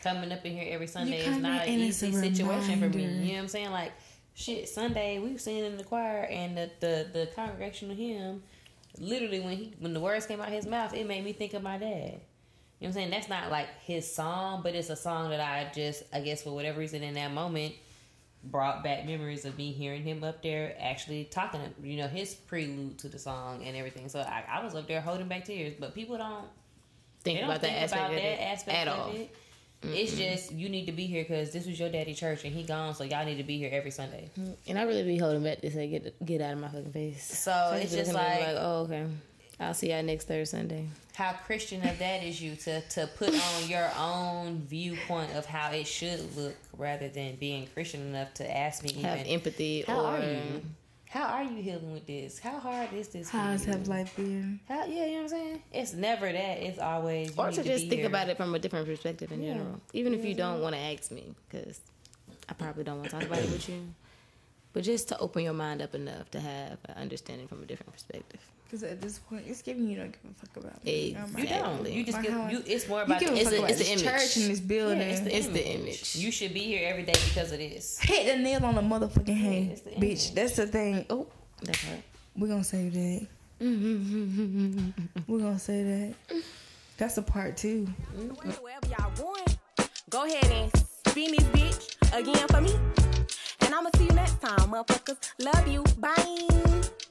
Coming up in here every Sunday is not an in and it's easy a situation for me. You know what I'm saying? Like, shit, Sunday we were singing in the choir, and the the, the congregational hymn literally when he when the words came out of his mouth, it made me think of my dad. You know what I'm saying? That's not like his song, but it's a song that I just I guess for whatever reason in that moment brought back memories of me hearing him up there actually talking you know, his prelude to the song and everything. So I, I was up there holding back tears. But people don't Think they don't about that think aspect about of that aspect at of all. it. It's just you need to be here because this was your daddy church and he gone, so y'all need to be here every Sunday. Mm, and I really be holding back to say get get out of my fucking face. So it's people just me like- oh okay, I'll see y'all next Thursday Sunday. how Christian of that is you to to put on your own viewpoint of how it should look rather than being Christian enough to ask me Have even empathy how or are you? How are you healing with this? How hard is this? for How's you? have life been? How, yeah, you know what I'm saying? It's never that. It's always. You Or need to just be think here. about it from a different perspective in general. Even if you don't want to ask me, because I probably don't want to talk about it with you. But just to open your mind up enough to have an understanding from a different perspective. Because at this point, it's giving you don't give a fuck about oh me. Exactly. Oh You don't. You just give. You. It's more You about. give the, it's fuck the- about it's the image. church and this building. yeah, it's the, It's the image. image. You should be here every day because of this. Hit the nail on the motherfucking head, it's the bitch. image. That's the thing. Oh, That part. we're gonna save that. we're gonna say that. That's a part two. Wherever y'all going, go ahead and spin this bitch again for me. And I'ma see you next time, motherfuckers. Love you. Bye.